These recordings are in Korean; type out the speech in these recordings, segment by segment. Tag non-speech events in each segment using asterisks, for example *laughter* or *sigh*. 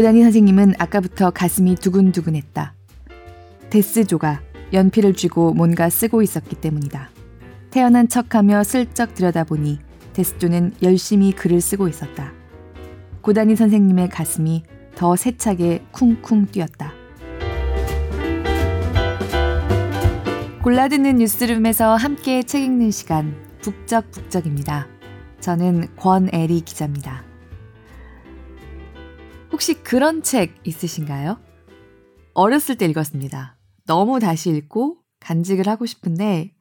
고다니 선생님은 아까부터 가슴이 두근두근했다. 데스조가 연필을 쥐고 뭔가 쓰고 있었기 때문이다. 태어난 척하며 슬쩍 들여다보니 데스조는 열심히 글을 쓰고 있었다. 고다니 선생님의 가슴이 더 세차게 쿵쿵 뛰었다. 골라듣는 뉴스룸에서 함께 책 읽는 시간 북적북적입니다. 저는 권애리 기자입니다. 혹시 그런 책 있으신가요? 어렸을 때 읽었습니다. 너무 다시 읽고 간직을 하고 싶은데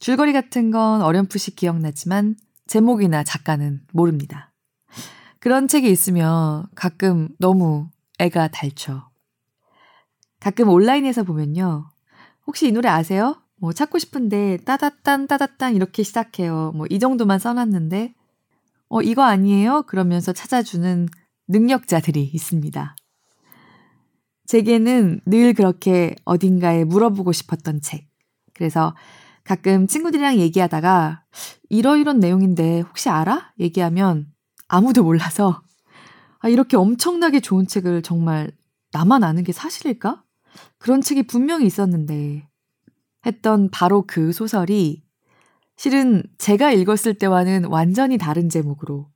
줄거리 같은 건 어렴풋이 기억나지만 제목이나 작가는 모릅니다. 그런 책이 있으면 가끔 너무 애가 달죠. 가끔 온라인에서 보면요. 혹시 이 노래 아세요? 뭐 찾고 싶은데 따다딴 따다딴 이렇게 시작해요. 뭐 이 정도만 써놨는데 어 이거 아니에요? 그러면서 찾아주는 능력자들이 있습니다. 제게는 늘 그렇게 어딘가에 물어보고 싶었던 책. 그래서 가끔 친구들이랑 얘기하다가 이러이런 내용인데 혹시 알아? 얘기하면 아무도 몰라서 아, 이렇게 엄청나게 좋은 책을 정말 나만 아는 게 사실일까? 그런 책이 분명히 있었는데 했던 바로 그 소설이 실은 제가 읽었을 때와는 완전히 다른 제목으로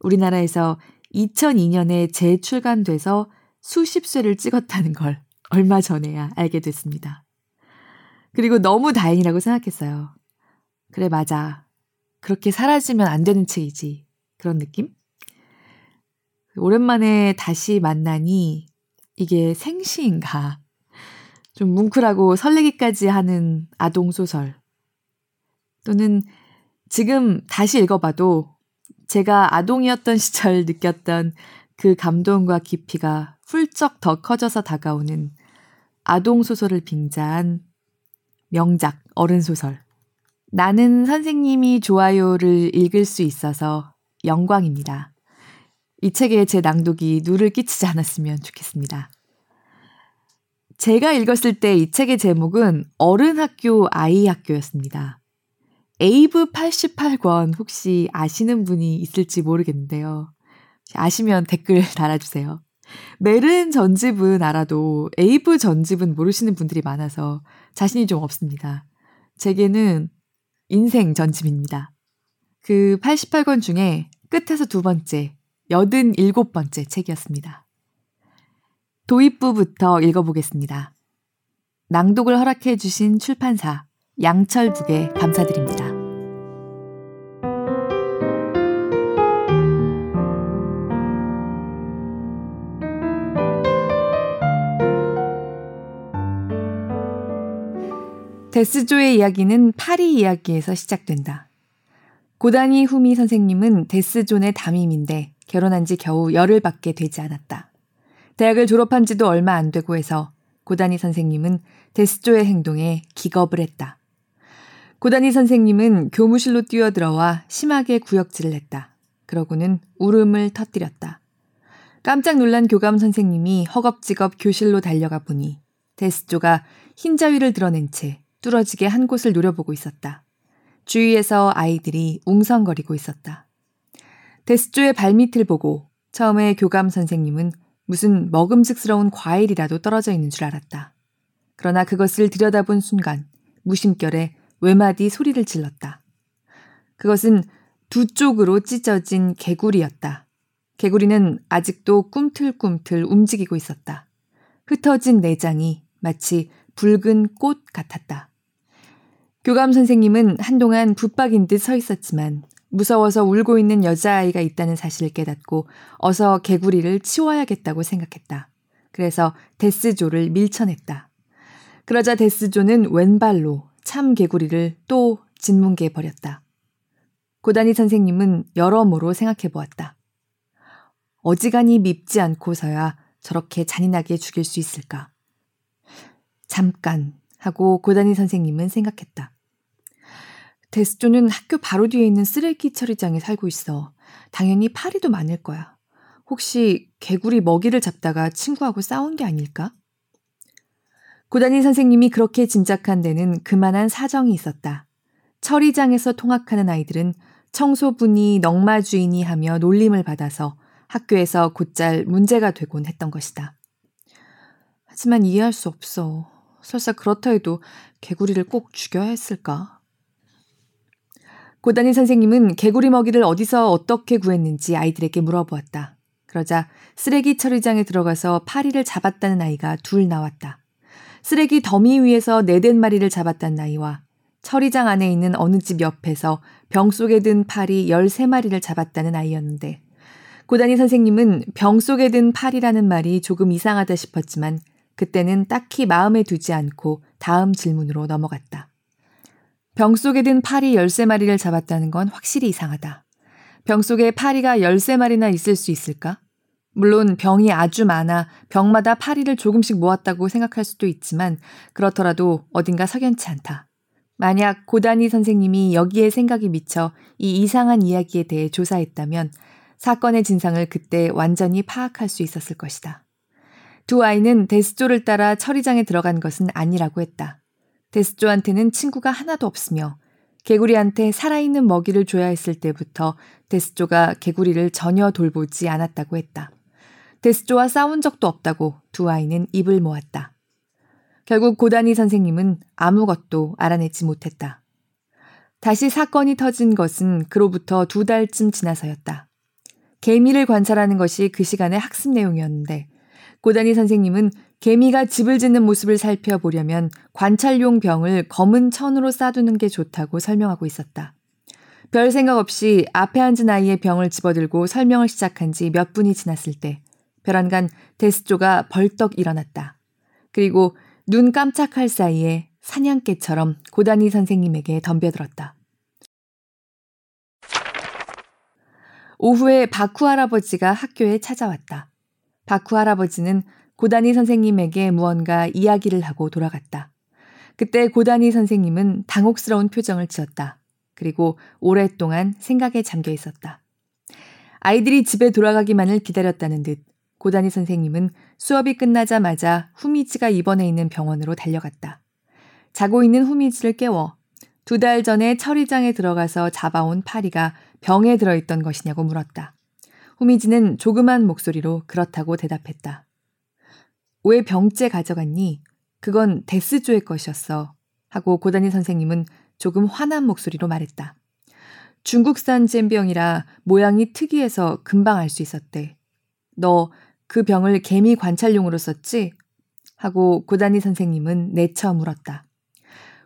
우리나라에서 2002년에 재출간돼서 수십 쇄를 찍었다는 걸 얼마 전에야 알게 됐습니다. 그리고 너무 다행이라고 생각했어요. 그래, 맞아. 그렇게 사라지면 안 되는 책이지. 그런 느낌? 오랜만에 다시 만나니 이게 생시인가. 좀 뭉클하고 설레기까지 하는 아동소설. 또는 지금 다시 읽어봐도 제가 아동이었던 *laughs* 시절 느꼈던 그 감동과 깊이가 훌쩍 더 커져서 다가오는 아동 소설을 빙자한 명작 어른 소설. 나는 선생님이 좋아요를 읽을 수 있어서 영광입니다. 이 책에 제 낭독이 누를 끼치지 않았으면 좋겠습니다. 제가 읽었을 때 이 책의 제목은 어른 학교 아이 학교였습니다. 에이브 88권 혹시 아시는 분이 있을지 모르겠는데요. 아시면 댓글 *laughs* 달아주세요. 메르헨 전집은 알아도 에이브 전집은 모르시는 분들이 많아서 자신이 좀 없습니다. 제게는 인생 전집입니다. 그 88권 중에 끝에서 두 번째, 87번째 책이었습니다. 도입부부터 읽어보겠습니다. 낭독을 허락해 주신 출판사 양철북에 감사드립니다. 데스조의 이야기는 파리 이야기에서 시작된다. 고다니 후미 선생님은 데스존의 담임인데 결혼한 지 겨우 열흘밖에 되지 않았다. 대학을 졸업한 지도 얼마 안 되고 해서 고다니 선생님은 데스조의 행동에 기겁을 했다. 고다니 선생님은 교무실로 뛰어들어와 심하게 구역질을 했다. 그러고는 울음을 터뜨렸다. 깜짝 놀란 교감 선생님이 허겁지겁 교실로 달려가 보니 데스조가 흰 자위를 드러낸 채 뚫어지게 한 곳을 노려보고 있었다. 주위에서 아이들이 웅성거리고 있었다. 데스조의 발밑을 보고 처음에 교감 선생님은 무슨 먹음직스러운 과일이라도 떨어져 있는 줄 알았다. 그러나 그것을 들여다본 순간 무심결에 외마디 소리를 질렀다. 그것은 두 쪽으로 찢어진 개구리였다. 개구리는 아직도 꿈틀꿈틀 움직이고 있었다. 흩어진 내장이 마치 붉은 꽃 같았다. 교감 선생님은 한동안 붙박인 듯 서 있었지만 무서워서 울고 있는 여자아이가 있다는 사실을 깨닫고 어서 개구리를 치워야겠다고 생각했다. 그래서 데스조를 밀쳐냈다. 그러자 데스조는 왼발로 참 개구리를 또 짓뭉개 버렸다. 고다니 선생님은 여러모로 생각해 보았다. 어지간히 밉지 않고서야 저렇게 잔인하게 죽일 수 있을까? 잠깐 하고 고다니 선생님은 생각했다. 데스조는 학교 바로 뒤에 있는 쓰레기 처리장에 살고 있어. 당연히 파리도 많을 거야. 혹시 개구리 먹이를 잡다가 친구하고 싸운 게 아닐까? 고다니 선생님이 그렇게 짐작한 데는 그만한 사정이 있었다. 처리장에서 통학하는 아이들은 청소분이 넉마주인이 하며 놀림을 받아서 학교에서 곧잘 문제가 되곤 했던 것이다. 하지만 이해할 수 없어. 설사 그렇다 해도 개구리를 꼭 죽여야 했을까? 고단희 선생님은 개구리 먹이를 어디서 어떻게 구했는지 아이들에게 물어보았다. 그러자 쓰레기 처리장에 들어가서 파리를 잡았다는 아이가 둘 나왔다. 쓰레기 더미 위에서 네댓 마리를 잡았다는 아이와 처리장 안에 있는 어느 집 옆에서 병 속에 든 파리 13마리를 잡았다는 아이였는데 고단희 선생님은 병 속에 든 파리라는 말이 조금 이상하다 싶었지만 그때는 딱히 마음에 두지 않고 다음 질문으로 넘어갔다. 병 속에 든 파리 13마리를 잡았다는 건 확실히 이상하다. 병 속에 파리가 13마리나 있을 수 있을까? 물론 병이 아주 많아 병마다 파리를 조금씩 모았다고 생각할 수도 있지만 그렇더라도 어딘가 석연치 않다. 만약 고단희 선생님이 여기에 생각이 미쳐 이 이상한 이야기에 대해 조사했다면 사건의 진상을 그때 완전히 파악할 수 있었을 것이다. 두 아이는 데스조를 따라 처리장에 들어간 것은 아니라고 했다. 데스조한테는 친구가 하나도 없으며 개구리한테 살아있는 먹이를 줘야 했을 때부터 데스조가 개구리를 전혀 돌보지 않았다고 했다. 데스조와 싸운 적도 없다고 두 아이는 입을 모았다. 결국 고단희 선생님은 아무것도 알아내지 못했다. 다시 사건이 터진 것은 그로부터 두 달쯤 지나서였다. 개미를 관찰하는 것이 그 시간의 학습 내용이었는데 고단희 선생님은 개미가 집을 짓는 모습을 살펴보려면 관찰용 병을 검은 천으로 싸두는 게 좋다고 설명하고 있었다. 별 생각 없이 앞에 앉은 아이의 병을 집어들고 설명을 시작한 지 몇 분이 지났을 때 벼란간 데스조가 벌떡 일어났다. 그리고 눈 깜짝할 사이에 사냥개처럼 고단희 선생님에게 덤벼들었다. 오후에 바쿠 할아버지가 학교에 찾아왔다. 바쿠 할아버지는 고단희 선생님에게 무언가 이야기를 하고 돌아갔다. 그때 고단희 선생님은 당혹스러운 표정을 지었다. 그리고 오랫동안 생각에 잠겨 있었다. 아이들이 집에 돌아가기만을 기다렸다는 듯 고다니 선생님은 수업이 끝나자마자 후미지가 입원해 있는 병원으로 달려갔다. 자고 있는 후미지를 깨워 두 달 전에 처리장에 들어가서 잡아온 파리가 병에 들어있던 것이냐고 물었다. 후미지는 조그만 목소리로 그렇다고 대답했다. 왜 병째 가져갔니? 그건 데스조의 것이었어. 하고 고다니 선생님은 조금 화난 목소리로 말했다. 중국산 잼병이라 모양이 특이해서 금방 알 수 있었대. 너 그 병을 개미 관찰용으로 썼지? 하고 고다니 선생님은 내쳐 물었다.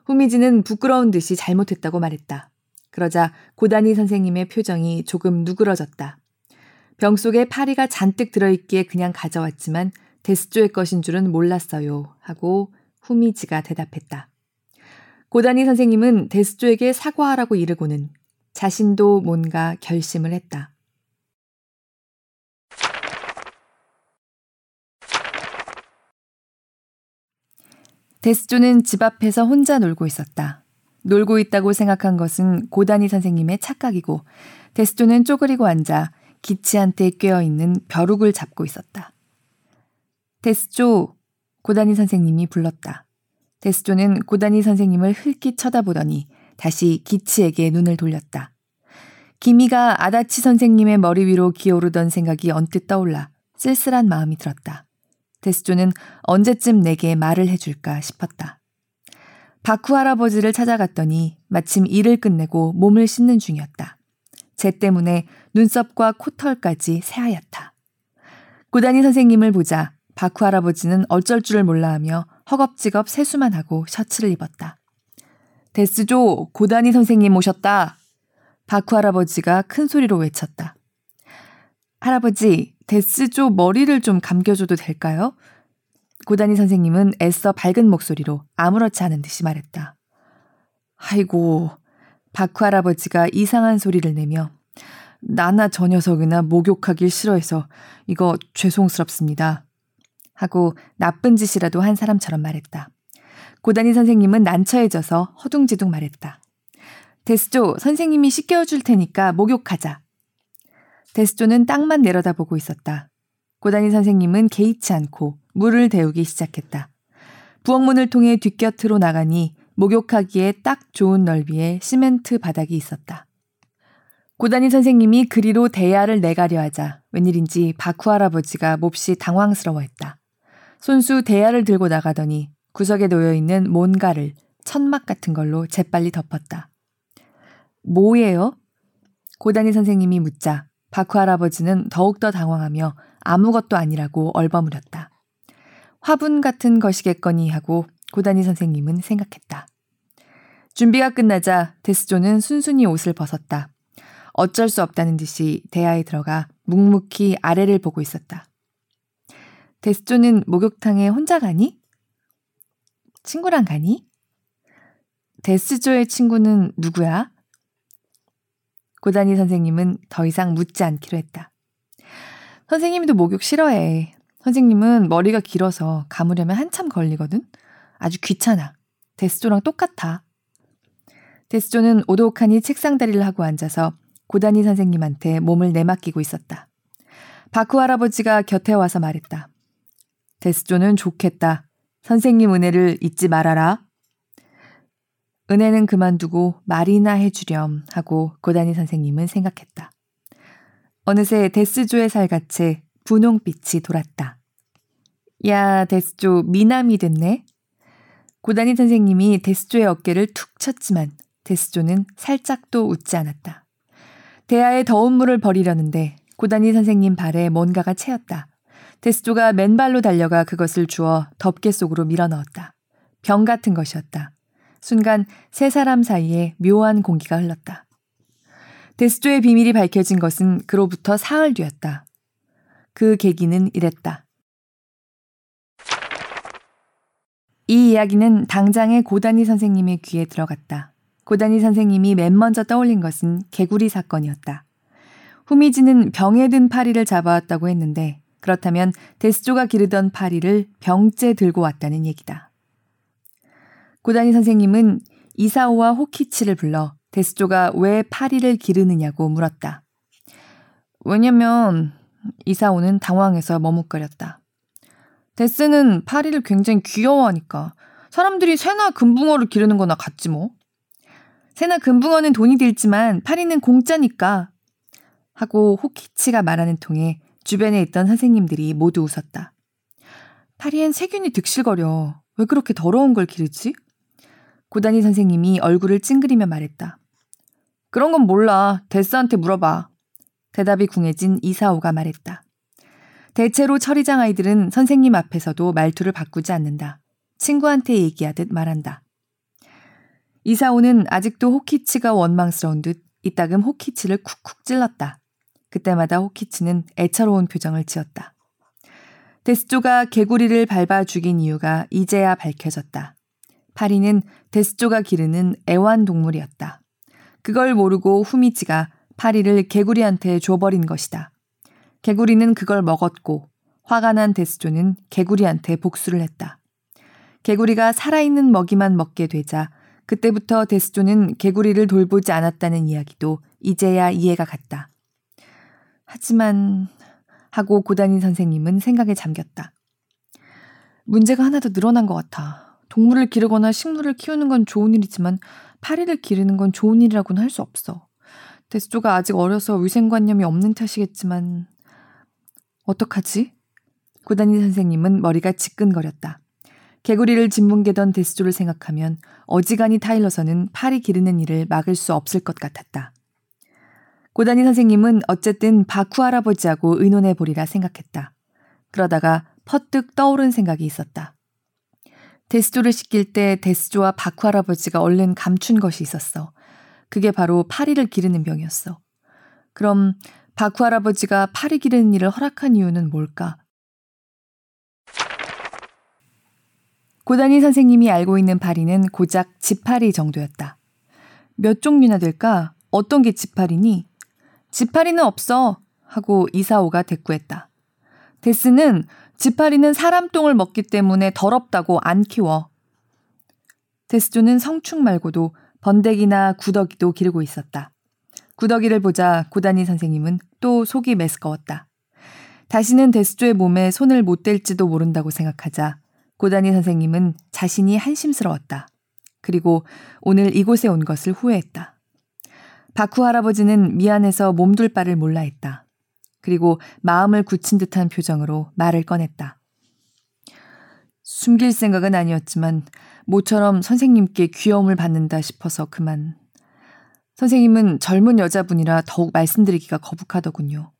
후미지는 부끄러운 듯이 잘못했다고 말했다. 그러자 고다니 선생님의 표정이 조금 누그러졌다. 병 속에 파리가 잔뜩 들어있기에 그냥 가져왔지만 데스조의 것인 줄은 몰랐어요. 하고 후미지가 대답했다. 고다니 선생님은 데스조에게 사과하라고 이르고는 자신도 뭔가 결심을 했다. 데스조는 집 앞에서 혼자 놀고 있었다. 놀고 있다고 생각한 것은 고다니 선생님의 착각이고 데스조는 쪼그리고 앉아 기치한테 꿰어 있는 벼룩을 잡고 있었다. 데스조, 고다니 선생님이 불렀다. 데스조는 고다니 선생님을 흘낏 쳐다보더니 다시 기치에게 눈을 돌렸다. 기미가 아다치 선생님의 머리 위로 기어오르던 생각이 언뜻 떠올라 쓸쓸한 마음이 들었다. 데스조는 언제쯤 내게 말을 해줄까 싶었다. 바쿠 할아버지를 찾아갔더니 마침 일을 끝내고 몸을 씻는 중이었다. 제 때문에 눈썹과 코털까지 새하얗다. 고다니 선생님을 보자 바쿠 할아버지는 어쩔 줄을 몰라 하며 허겁지겁 세수만 하고 셔츠를 입었다. 데스조, 고다니 선생님 오셨다. 바쿠 할아버지가 큰 소리로 외쳤다. 할아버지, 데스조 머리를 좀 감겨줘도 될까요? 고다니 선생님은 애써 밝은 목소리로 아무렇지 않은 듯이 말했다. 아이고, 바쿠 할아버지가 이상한 소리를 내며 나나 저 녀석이나 목욕하길 싫어해서 이거 죄송스럽습니다. 하고 나쁜 짓이라도 한 사람처럼 말했다. 고다니 선생님은 난처해져서 허둥지둥 말했다. 데스조, 선생님이 씻겨줄 테니까 목욕하자. 데스조는 땅만 내려다보고 있었다. 고다니 선생님은 개의치 않고 물을 데우기 시작했다. 부엌문을 통해 뒷곁으로 나가니 목욕하기에 딱 좋은 넓이의 시멘트 바닥이 있었다. 고다니 선생님이 그리로 대야를 내가려 하자 웬일인지 바쿠 할아버지가 몹시 당황스러워했다. 손수 대야를 들고 나가더니 구석에 놓여 있는 뭔가를 천막 같은 걸로 재빨리 덮었다. 뭐예요? 고다니 선생님이 묻자 바쿠 할아버지는 더욱더 당황하며 아무것도 아니라고 얼버무렸다. 화분 같은 것이겠거니 하고 고다니 선생님은 생각했다. 준비가 끝나자 데스조는 순순히 옷을 벗었다. 어쩔 수 없다는 듯이 대야에 들어가 묵묵히 아래를 보고 있었다. 데스조는 목욕탕에 혼자 가니? 친구랑 가니? 데스조의 친구는 누구야? 고다니 선생님은 더 이상 묻지 않기로 했다. 선생님도 목욕 싫어해. 선생님은 머리가 길어서 감으려면 한참 걸리거든? 아주 귀찮아. 데스조랑 똑같아. 데스조는 오독하니 책상 다리를 하고 앉아서 고다니 선생님한테 몸을 내맡기고 있었다. 바쿠 할아버지가 곁에 와서 말했다. 데스조는 좋겠다. 선생님 은혜를 잊지 말아라. 은혜는 그만두고 말이나 해주렴 하고 고다니 선생님은 생각했다. 어느새 데스조의 살갗에 분홍빛이 돌았다. 야, 데스조 미남이 됐네. 고다니 선생님이 데스조의 어깨를 툭 쳤지만 데스조는 살짝도 웃지 않았다. 대야에 더운 물을 버리려는데 고다니 선생님 발에 뭔가가 채였다. 데스조가 맨발로 달려가 그것을 주워 덮개 속으로 밀어넣었다. 병 같은 것이었다. 순간 세 사람 사이에 묘한 공기가 흘렀다. 데스조의 비밀이 밝혀진 것은 그로부터 사흘 뒤였다. 그 계기는 이랬다. 이 이야기는 당장의 고다니 선생님의 귀에 들어갔다. 고다니 선생님이 맨 먼저 떠올린 것은 개구리 사건이었다. 후미지는 병에 든 파리를 잡아왔다고 했는데 그렇다면 데스조가 기르던 파리를 병째 들고 왔다는 얘기다. 고다니 선생님은 이사오와 호키치를 불러 데스조가 왜 파리를 기르느냐고 물었다. 왜냐면 이사오는 당황해서 머뭇거렸다. 데스는 파리를 굉장히 귀여워하니까 사람들이 새나 금붕어를 기르는 거나 같지 뭐. 새나 금붕어는 돈이 들지만 파리는 공짜니까 하고 호키치가 말하는 통에 주변에 있던 선생님들이 모두 웃었다. 파리엔 세균이 득실거려. 왜 그렇게 더러운 걸 기르지? 고다니 선생님이 얼굴을 찡그리며 말했다. 그런 건 몰라. 데스한테 물어봐. 대답이 궁해진 이사오가 말했다. 대체로 처리장 아이들은 선생님 앞에서도 말투를 바꾸지 않는다. 친구한테 얘기하듯 말한다. 이사오는 아직도 호키치가 원망스러운 듯 이따금 호키치를 쿡쿡 찔렀다. 그때마다 호키치는 애처로운 표정을 지었다. 데스조가 개구리를 밟아 죽인 이유가 이제야 밝혀졌다. 파리는 데스조가 기르는 애완동물이었다. 그걸 모르고 후미치가 파리를 개구리한테 줘버린 것이다. 개구리는 그걸 먹었고 화가 난 데스조는 개구리한테 복수를 했다. 개구리가 살아있는 먹이만 먹게 되자 그때부터 데스조는 개구리를 돌보지 않았다는 이야기도 이제야 이해가 갔다. 하지만 하고 고다니 선생님은 생각에 잠겼다. 문제가 하나 더 늘어난 것 같아. 동물을 기르거나 식물을 키우는 건 좋은 일이지만 파리를 기르는 건 좋은 일이라고는 할 수 없어. 데스조가 아직 어려서 위생관념이 없는 탓이겠지만 어떡하지? 고다니 선생님은 머리가 지끈거렸다. 개구리를 짓뭉개던 데스조를 생각하면 어지간히 타일러서는 파리 기르는 일을 막을 수 없을 것 같았다. 고다니 선생님은 어쨌든 바쿠 할아버지하고 의논해 보리라 생각했다. 그러다가 퍼뜩 떠오른 생각이 있었다. 데스조를 시킬 때 데스조와 바쿠 할아버지가 얼른 감춘 것이 있었어. 그게 바로 파리를 기르는 병이었어. 그럼 바쿠 할아버지가 파리 기르는 일을 허락한 이유는 뭘까? 고다니 선생님이 알고 있는 파리는 고작 지파리 정도였다. 몇 종류나 될까? 어떤 게 지파리니? 지파리는 없어. 하고 이사오가 대꾸했다. 데스는 지파리는 사람 똥을 먹기 때문에 더럽다고 안 키워. 데스조는 성충 말고도 번데기나 구더기도 기르고 있었다. 구더기를 보자 고다니 선생님은 또 속이 메스꺼웠다. 다시는 데스조의 몸에 손을 못 댈지도 모른다고 생각하자 고다니 선생님은 자신이 한심스러웠다. 그리고 오늘 이곳에 온 것을 후회했다. 바쿠 할아버지는 미안해서 몸둘 바를 몰라 했다. 그리고 마음을 굳힌 듯한 표정으로 말을 꺼냈다. 숨길 생각은 아니었지만 모처럼 선생님께 귀여움을 받는다 싶어서 그만. 선생님은 젊은 여자분이라 더욱 말씀드리기가 거북하더군요.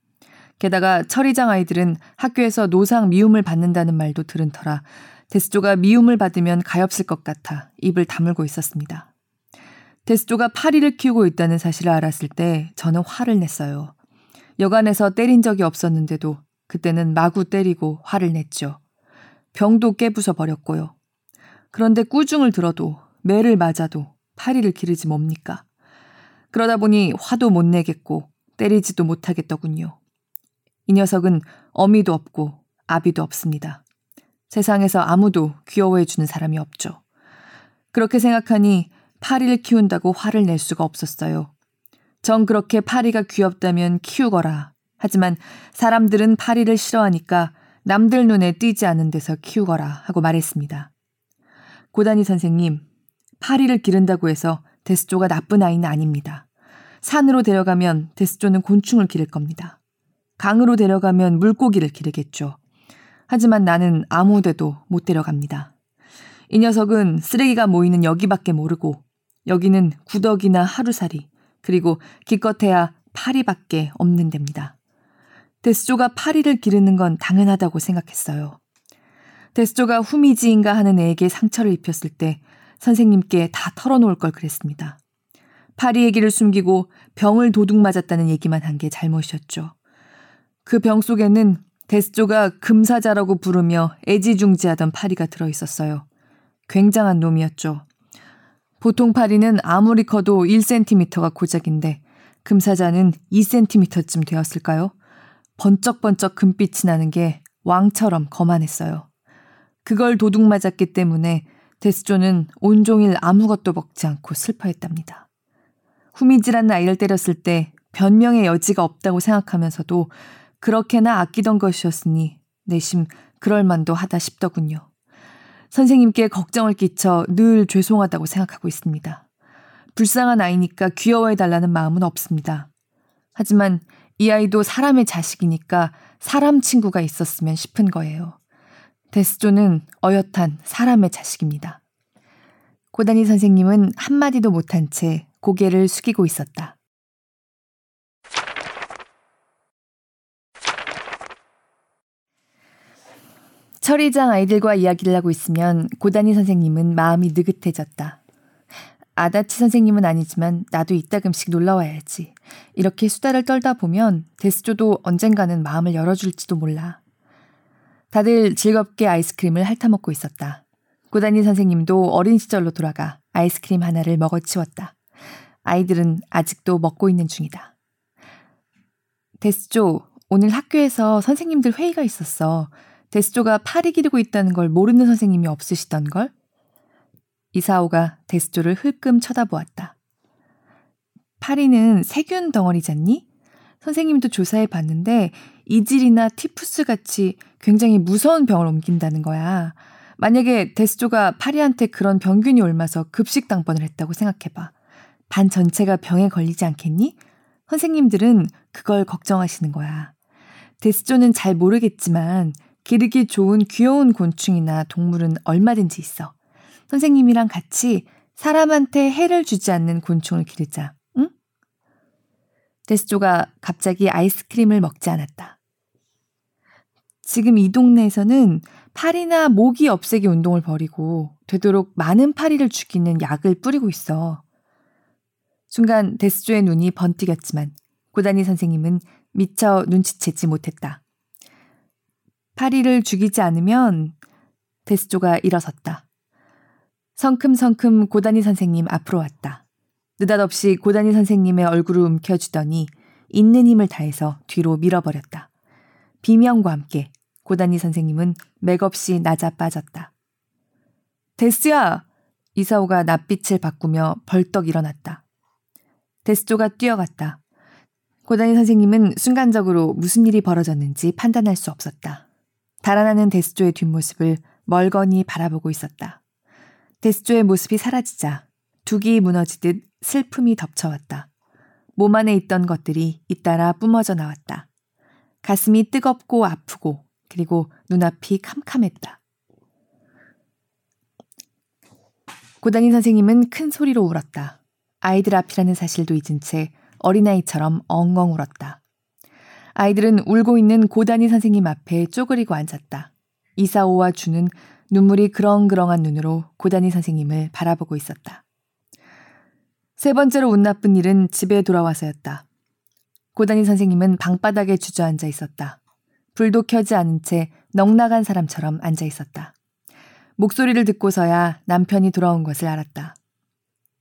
게다가 철이장 아이들은 학교에서 노상 미움을 받는다는 말도 들은 터라 데스조가 미움을 받으면 가엾을 것 같아 입을 다물고 있었습니다. 데스조가 파리를 키우고 있다는 사실을 알았을 때 저는 화를 냈어요. 여간에서 때린 적이 없었는데도 그때는 마구 때리고 화를 냈죠. 병도 깨부숴 버렸고요. 그런데 꾸중을 들어도 매를 맞아도 파리를 기르지 뭡니까? 그러다 보니 화도 못 내겠고 때리지도 못하겠더군요. 이 녀석은 어미도 없고 아비도 없습니다. 세상에서 아무도 귀여워해주는 사람이 없죠. 그렇게 생각하니 파리를 키운다고 화를 낼 수가 없었어요. 전 그렇게 파리가 귀엽다면 키우거라. 하지만 사람들은 파리를 싫어하니까 남들 눈에 띄지 않은 데서 키우거라 하고 말했습니다. 고다니 선생님, 파리를 기른다고 해서 데스조가 나쁜 아이는 아닙니다. 산으로 데려가면 데스조는 곤충을 기를 겁니다. 강으로 데려가면 물고기를 기르겠죠. 하지만 나는 아무 데도 못 데려갑니다. 이 녀석은 쓰레기가 모이는 여기밖에 모르고 여기는 구덕이나 하루살이 그리고 기껏해야 파리밖에 없는 데입니다. 데스조가 파리를 기르는 건 당연하다고 생각했어요. 데스조가 후미지인가 하는 애에게 상처를 입혔을 때 선생님께 다 털어놓을 걸 그랬습니다. 파리 얘기를 숨기고 병을 도둑 맞았다는 얘기만 한 게 잘못이었죠. 그 병 속에는 데스조가 금사자라고 부르며 애지중지하던 파리가 들어 있었어요. 굉장한 놈이었죠. 보통 파리는 아무리 커도 1cm가 고작인데 금사자는 2cm쯤 되었을까요? 번쩍번쩍 금빛이 나는 게 왕처럼 거만했어요. 그걸 도둑 맞았기 때문에 데스조는 온종일 아무것도 먹지 않고 슬퍼했답니다. 후미질한 아이를 때렸을 때 변명의 여지가 없다고 생각하면서도 그렇게나 아끼던 것이었으니 내심 그럴 만도 하다 싶더군요. 선생님께 걱정을 끼쳐 늘 죄송하다고 생각하고 있습니다. 불쌍한 아이니까 귀여워해달라는 마음은 없습니다. 하지만 이 아이도 사람의 자식이니까 사람 친구가 있었으면 싶은 거예요. 데스조는 어엿한 사람의 자식입니다. 고다니 선생님은 한마디도 못한 채 고개를 숙이고 있었다. 철이장 아이들과 이야기를 하고 있으면 고다니 선생님은 마음이 느긋해졌다. 아다치 선생님은 아니지만 나도 이따금씩 놀러와야지. 이렇게 수다를 떨다 보면 데스조도 언젠가는 마음을 열어줄지도 몰라. 다들 즐겁게 아이스크림을 핥아먹고 있었다. 고다니 선생님도 어린 시절로 돌아가 아이스크림 하나를 먹어치웠다. 아이들은 아직도 먹고 있는 중이다. 데스조, 오늘 학교에서 선생님들 회의가 있었어. 데스조가 팔이 기르고 있다는 걸 모르는 선생님이 없으시던 걸? 이사오가 데스조를 흘끔 쳐다보았다. 파리는 세균 덩어리잖니? 선생님도 조사해 봤는데 이질이나 티푸스 같이 굉장히 무서운 병을 옮긴다는 거야. 만약에 데스조가 파리한테 그런 병균이 옮아서 급식 당번을 했다고 생각해봐. 반 전체가 병에 걸리지 않겠니? 선생님들은 그걸 걱정하시는 거야. 데스조는 잘 모르겠지만 기르기 좋은 귀여운 곤충이나 동물은 얼마든지 있어. 선생님이랑 같이 사람한테 해를 주지 않는 곤충을 기르자. 응? 데스조가 갑자기 아이스크림을 먹지 않았다. 지금 이 동네에서는 파리나 모기 없애기 운동을 벌이고 되도록 많은 파리를 죽이는 약을 뿌리고 있어. 순간 데스조의 눈이 번뜩였지만 고다니 선생님은 미처 눈치채지 못했다. 파리를 죽이지 않으면 데스조가 일어섰다. 성큼성큼 고다니 선생님 앞으로 왔다. 느닷없이 고다니 선생님의 얼굴을 움켜쥐더니 있는 힘을 다해서 뒤로 밀어버렸다. 비명과 함께 고다니 선생님은 맥없이 낮아 빠졌다. 데스야! 이사오가 낯빛을 바꾸며 벌떡 일어났다. 데스조가 뛰어갔다. 고다니 선생님은 순간적으로 무슨 일이 벌어졌는지 판단할 수 없었다. 달아나는 데스조의 뒷모습을 멀거니 바라보고 있었다. 데스조의 모습이 사라지자 두기 무너지듯 슬픔이 덮쳐왔다. 몸 안에 있던 것들이 잇따라 뿜어져 나왔다. 가슴이 뜨겁고 아프고 그리고 눈앞이 캄캄했다. 고단인 선생님은 큰 소리로 울었다. 아이들 앞이라는 사실도 잊은 채 어린아이처럼 엉엉 울었다. 아이들은 울고 있는 고단희 선생님 앞에 쪼그리고 앉았다. 이사오와 주는 눈물이 그렁그렁한 눈으로 고단희 선생님을 바라보고 있었다. 세 번째로 운 나쁜 일은 집에 돌아와서였다. 고단희 선생님은 방바닥에 주저앉아 있었다. 불도 켜지 않은 채 넉나간 사람처럼 앉아 있었다. 목소리를 듣고서야 남편이 돌아온 것을 알았다.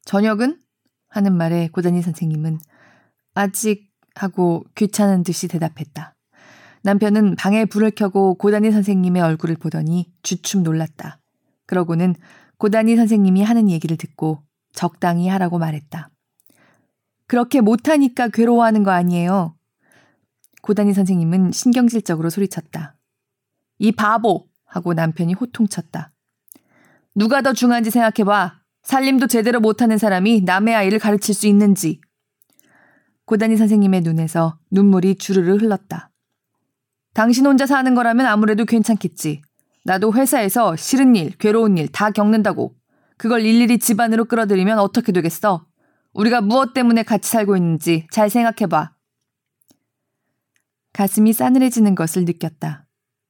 저녁은? 하는 말에 고단희 선생님은 아직 하고 귀찮은 듯이 대답했다. 남편은 방에 불을 켜고 고단희 선생님의 얼굴을 보더니 주춤 놀랐다. 그러고는 고단희 선생님이 하는 얘기를 듣고 적당히 하라고 말했다. 그렇게 못하니까 괴로워하는 거 아니에요. 고단희 선생님은 신경질적으로 소리쳤다. 이 바보! 하고 남편이 호통쳤다. 누가 더 중요한지 생각해봐. 살림도 제대로 못하는 사람이 남의 아이를 가르칠 수 있는지. 고단희 선생님의 눈에서 눈물이 주르르 흘렀다. 당신 혼자 사는 거라면 아무래도 괜찮겠지. 나도 회사에서 싫은 일, 괴로운 일 다 겪는다고. 그걸 일일이 집안으로 끌어들이면 어떻게 되겠어? 우리가 무엇 때문에 같이 살고 있는지 잘 생각해봐. 가슴이 싸늘해지는 것을 느꼈다.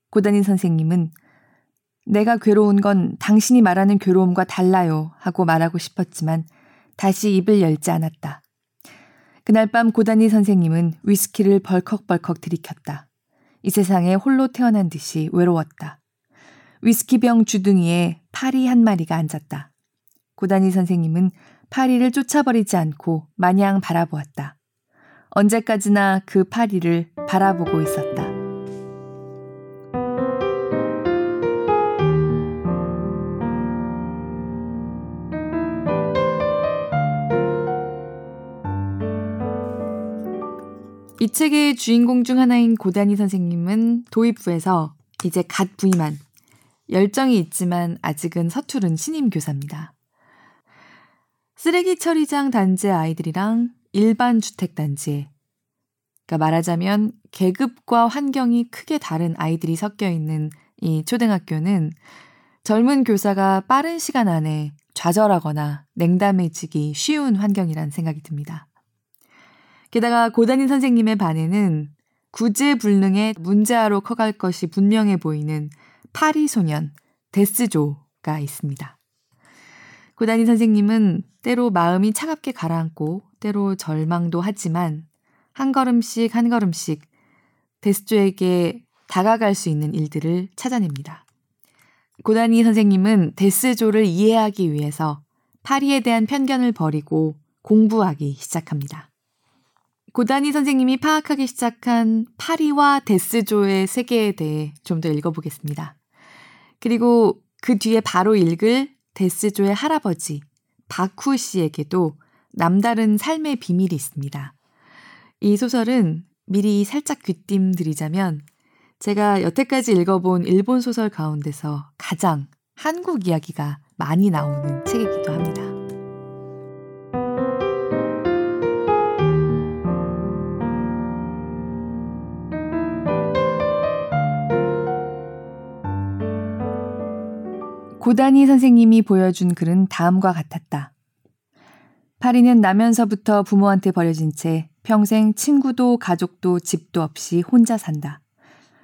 고단인 선생님은 내가 괴로운 건 당신이 말하는 괴로움과 달라요 하고 말하고 싶었지만 다시 입을 열지 않았다. 그날 밤 고단희 선생님은 위스키를 벌컥벌컥 들이켰다. 이 세상에 홀로 태어난 듯이 외로웠다. 위스키병 주둥이에 파리 한 마리가 앉았다. 고단희 선생님은 파리를 쫓아버리지 않고 마냥 바라보았다. 언제까지나 그 파리를 바라보고 있었다. 이 책의 주인공 중 하나인 고단희 선생님은 도입부에서 이제 갓 부임한 열정이 있지만 아직은 서투른 신임 교사입니다. 쓰레기 처리장 단지의 아이들이랑 일반 주택 단지에 그러니까 말하자면 계급과 환경이 크게 다른 아이들이 섞여 있는 이 초등학교는 젊은 교사가 빠른 시간 안에 좌절하거나 냉담해지기 쉬운 환경이란 생각이 듭니다. 게다가 고단인 선생님의 반에는 구제불능의 문제아로 커갈 것이 분명해 보이는 파리 소년 데스조가 있습니다. 고단인 선생님은 때로 마음이 차갑게 가라앉고 때로 절망도 하지만 한 걸음씩 한 걸음씩 데스조에게 다가갈 수 있는 일들을 찾아냅니다. 고단이 선생님은 데스조를 이해하기 위해서 파리에 대한 편견을 버리고 공부하기 시작합니다. 고다니 선생님이 파악하기 시작한 파리와 데스조의 세계에 대해 좀 더 읽어보겠습니다. 그리고 그 뒤에 바로 읽을 데스조의 할아버지 바쿠 씨에게도 남다른 삶의 비밀이 있습니다. 이 소설은 미리 살짝 귀띔 드리자면 제가 여태까지 읽어본 일본 소설 가운데서 가장 한국 이야기가 많이 나오는 책이기도 합니다. 고단희 선생님이 보여준 글은 다음과 같았다. 파리는 나면서부터 부모한테 버려진 채 평생 친구도 가족도 집도 없이 혼자 산다.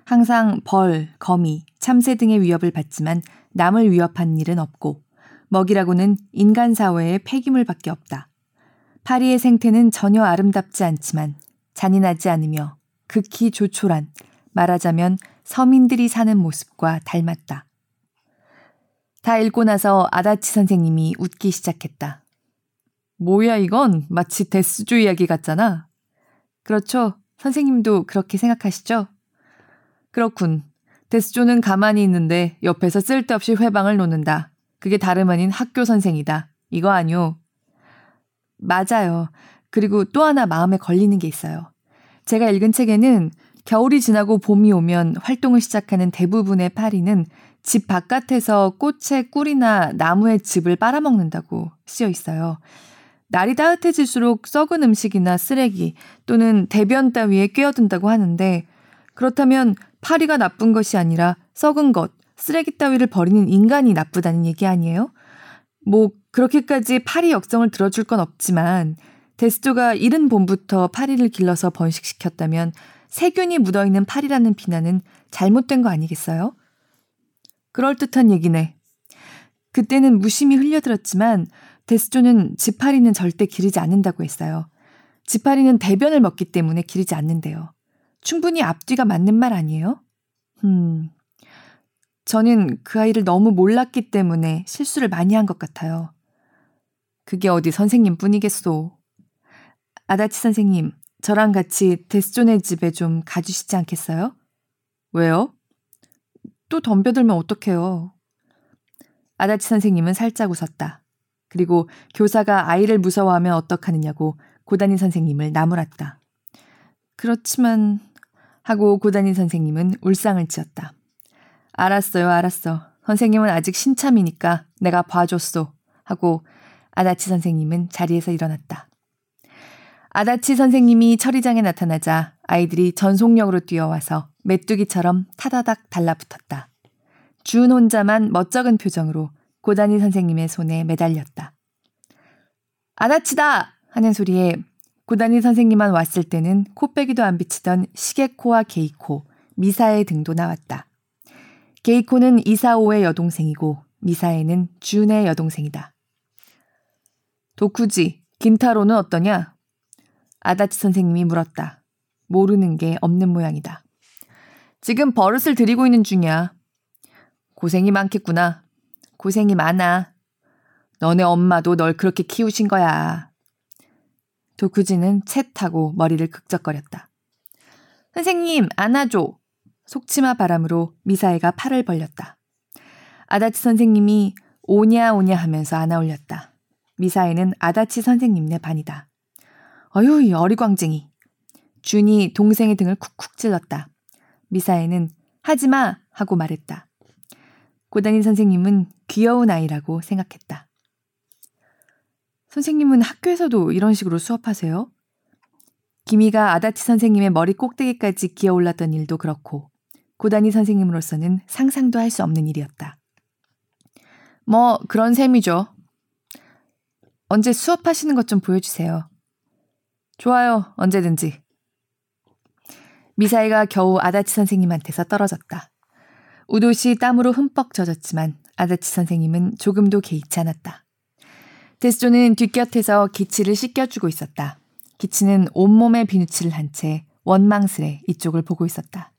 항상 벌, 거미, 참새 등의 위협을 받지만 남을 위협한 일은 없고 먹이라고는 인간 사회의 폐기물밖에 없다. 파리의 생태는 전혀 아름답지 않지만 잔인하지 않으며 극히 조촐한 말하자면 서민들이 사는 모습과 닮았다. 다 읽고 나서 아다치 선생님이 웃기 시작했다. 뭐야 이건 마치 데스조 이야기 같잖아. 그렇죠. 선생님도 그렇게 생각하시죠? 그렇군. 데스조는 가만히 있는데 옆에서 쓸데없이 회방을 놓는다. 그게 다름 아닌 학교 선생이다. 이거 아니오. 맞아요. 그리고 또 하나 마음에 걸리는 게 있어요. 제가 읽은 책에는 겨울이 지나고 봄이 오면 활동을 시작하는 대부분의 파리는 집 바깥에서 꽃의 꿀이나 나무의 즙을 빨아먹는다고 쓰여 있어요. 날이 따뜻해질수록 썩은 음식이나 쓰레기 또는 대변 따위에 끼어든다고 하는데 그렇다면 파리가 나쁜 것이 아니라 썩은 것, 쓰레기 따위를 버리는 인간이 나쁘다는 얘기 아니에요? 뭐 그렇게까지 파리 역성을 들어줄 건 없지만 데스조가 이른 봄부터 파리를 길러서 번식시켰다면 세균이 묻어있는 파리라는 비난은 잘못된 거 아니겠어요? 그럴듯한 얘기네. 그때는 무심히 흘려들었지만 데스조는 지파리는 절대 기르지 않는다고 했어요. 지파리는 대변을 먹기 때문에 기르지 않는데요. 충분히 앞뒤가 맞는 말 아니에요? 음. 저는 그 아이를 너무 몰랐기 때문에 실수를 많이 한 것 같아요. 그게 어디 선생님 뿐이겠소. 아다치 선생님, 저랑 같이 데스존의 집에 좀 가주시지 않겠어요? 왜요? 또 덤벼들면 어떡해요. 아다치 선생님은 살짝 웃었다. 그리고 교사가 아이를 무서워하면 어떡하느냐고 고다니 선생님을 나무랐다. 그렇지만 하고 고다니 선생님은 울상을 지었다. 알았어요, 알았어. 선생님은 아직 신참이니까 내가 봐줬소. 하고 아다치 선생님은 자리에서 일어났다. 아다치 선생님이 처리장에 나타나자 아이들이 전속력으로 뛰어와서 메뚜기처럼 타다닥 달라붙었다. 준 혼자만 멋쩍은 표정으로 고다니 선생님의 손에 매달렸다. 아다치다! 하는 소리에 고다니 선생님만 왔을 때는 코빼기도 안 비치던 시계코와 게이코, 미사의 등도 나왔다. 게이코는 이사오의 여동생이고 미사에는 준의 여동생이다. 도쿠지, 긴타로는 어떠냐? 아다치 선생님이 물었다. 모르는 게 없는 모양이다. 지금 버릇을 들이고 있는 중이야. 고생이 많겠구나. 고생이 많아. 너네 엄마도 널 그렇게 키우신 거야. 도쿠지는 채 타고 머리를 극적거렸다. 선생님, 안아줘. 속치마 바람으로 미사애가 팔을 벌렸다. 아다치 선생님이 오냐 오냐 하면서 안아 올렸다. 미사애는 아다치 선생님네 반이다. 어휴, 이 어리광쟁이. 준이 동생의 등을 쿡쿡 찔렀다. 미사애는 하지마 하고 말했다. 고다니 선생님은 귀여운 아이라고 생각했다. 선생님은 학교에서도 이런 식으로 수업하세요? 기미가 아다치 선생님의 머리 꼭대기까지 기어 올랐던 일도 그렇고 고다니 선생님으로서는 상상도 할 수 없는 일이었다. 뭐 그런 셈이죠. 언제 수업하시는 것 좀 보여주세요. 좋아요, 언제든지. 미사이가 겨우 아다치 선생님한테서 떨어졌다. 우도시 땀으로 흠뻑 젖었지만 아다치 선생님은 조금도 개의치 않았다. 데스조는 뒷곁에서 기치를 씻겨주고 있었다. 기치는 온몸에 비누칠을 한 채 원망스레 이쪽을 보고 있었다.